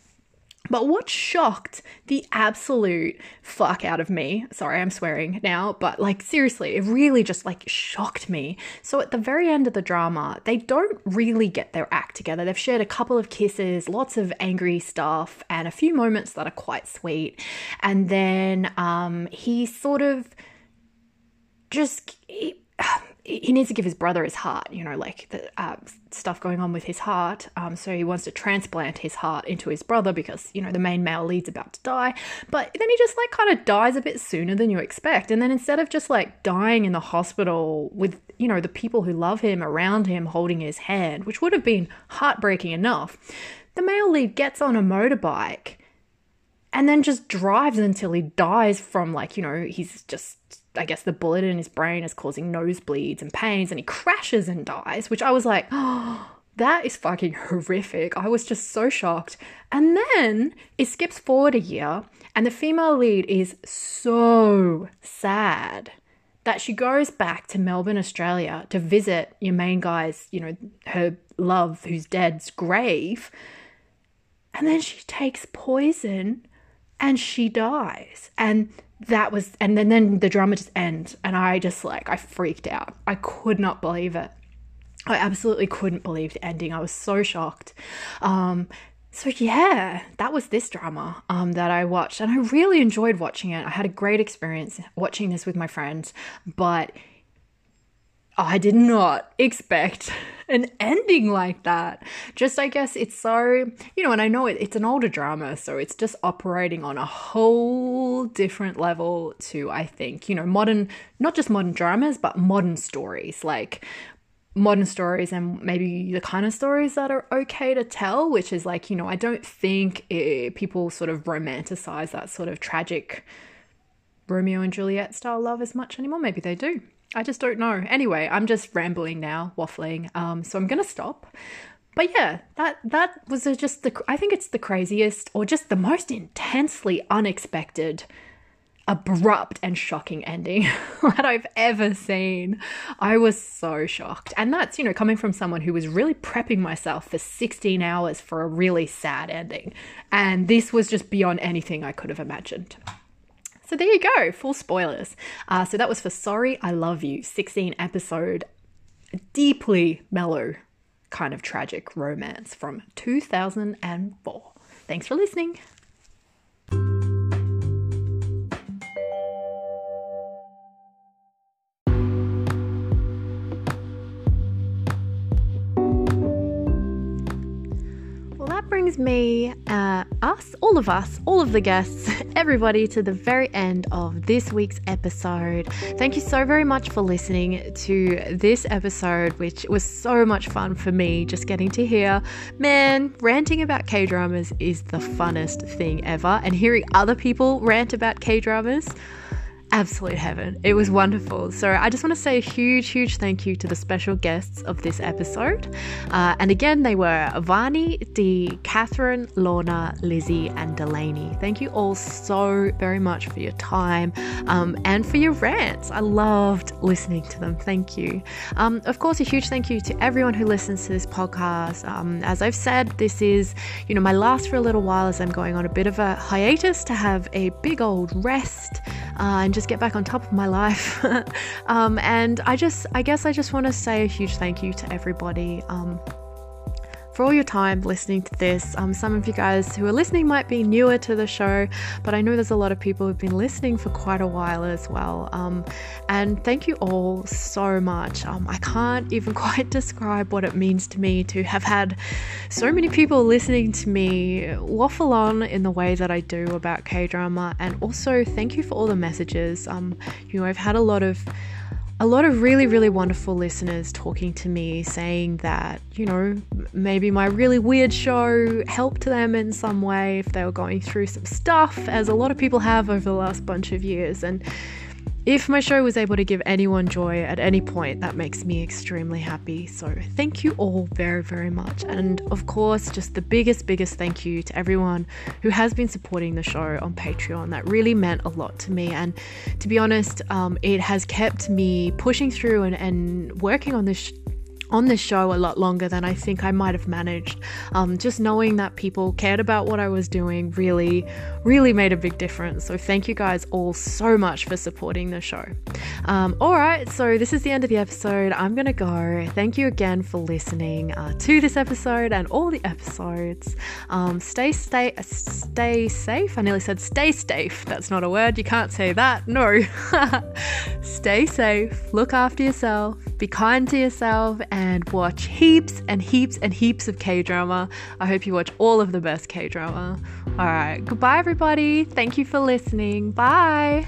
But what shocked the absolute fuck out of me, sorry, I'm swearing now, but like seriously, it really just like shocked me. So at the very end of the drama, they don't really get their act together. They've shared a couple of kisses, lots of angry stuff, and a few moments that are quite sweet. And then um, he sort of just. He, he needs to give his brother his heart, you know, like the uh, stuff going on with his heart. Um, so he wants to transplant his heart into his brother because, you know, the main male lead's about to die. But then he just like kind of dies a bit sooner than you expect. And then instead of just like dying in the hospital with, you know, the people who love him around him holding his hand, which would have been heartbreaking enough, the male lead gets on a motorbike and then just drives until he dies from like, you know, he's just I guess the bullet in his brain is causing nosebleeds and pains, and he crashes and dies, which I was like, oh, that is fucking horrific. I was just so shocked. And then it skips forward a year, and the female lead is so sad that she goes back to Melbourne, Australia to visit your main guy's, you know, her love who's dead's grave. And then she takes poison and she dies. And that was and then then the drama just ends and i just like i freaked out i could not believe it I absolutely couldn't believe the ending. I was so shocked. Um, so yeah, that was this drama um, that I watched, and I really enjoyed watching it. I had a great experience watching this with my friends, but I did not expect an ending like that. Just, I guess it's so, you know, and I know it, it's an older drama, so it's just operating on a whole different level to, I think, you know, modern, not just modern dramas, but modern stories. Like, modern stories and maybe the kind of stories that are okay to tell, which is like, you know, I don't think it, people sort of romanticize that sort of tragic Romeo and Juliet style love as much anymore. Maybe they do. I just don't know. Anyway, I'm just rambling now, waffling. Um, so I'm gonna stop. But yeah, that that was just the. I think it's the craziest, or just the most intensely unexpected, abrupt and shocking ending that I've ever seen. I was so shocked, and that's you know coming from someone who was really prepping myself for 16 hours for a really sad ending, and this was just beyond anything I could have imagined. So there you go, full spoilers. Uh, so that was for Sorry, I Love You, 16 episode, deeply mellow, kind of tragic romance from 2004. Thanks for listening. Me, uh, us, all of us, all of the guests, everybody to the very end of this week's episode. Thank you so very much for listening to this episode, which was so much fun for me just getting to hear. Man, ranting about K dramas is the funnest thing ever, and hearing other people rant about K dramas absolute heaven. It was wonderful. So I just want to say a huge, huge thank you to the special guests of this episode. Uh, and again, they were Vani, Dee, Catherine, Lorna, Lizzie, and Delaney. Thank you all so very much for your time um, and for your rants. I loved listening to them. Thank you. Um, of course, a huge thank you to everyone who listens to this podcast. Um, as I've said, this is, you know, my last for a little while as I'm going on a bit of a hiatus to have a big old rest uh, and just get back on top of my life. um, and I just, I guess I just want to say a huge thank you to everybody. Um, for all your time listening to this. Um, some of you guys who are listening might be newer to the show, but I know there's a lot of people who've been listening for quite a while as well. Um, and thank you all so much. Um, I can't even quite describe what it means to me to have had so many people listening to me waffle on in the way that I do about K drama. And also, thank you for all the messages. Um, you know, I've had a lot of a lot of really, really wonderful listeners talking to me saying that, you know, maybe my really weird show helped them in some way if they were going through some stuff, as a lot of people have over the last bunch of years. And if my show was able to give anyone joy at any point, that makes me extremely happy. So, thank you all very, very much. And of course, just the biggest, biggest thank you to everyone who has been supporting the show on Patreon. That really meant a lot to me. And to be honest, um, it has kept me pushing through and, and working on this on this show a lot longer than I think I might have managed. Um, just knowing that people cared about what I was doing really, really made a big difference. So thank you guys all so much for supporting the show. Um, all right, so this is the end of the episode. I'm gonna go. Thank you again for listening uh, to this episode and all the episodes. Um, stay, stay, stay safe. I nearly said stay safe. That's not a word. You can't say that. No. stay safe. Look after yourself. Be kind to yourself and and watch heaps and heaps and heaps of K drama. I hope you watch all of the best K drama. All right, goodbye, everybody. Thank you for listening. Bye.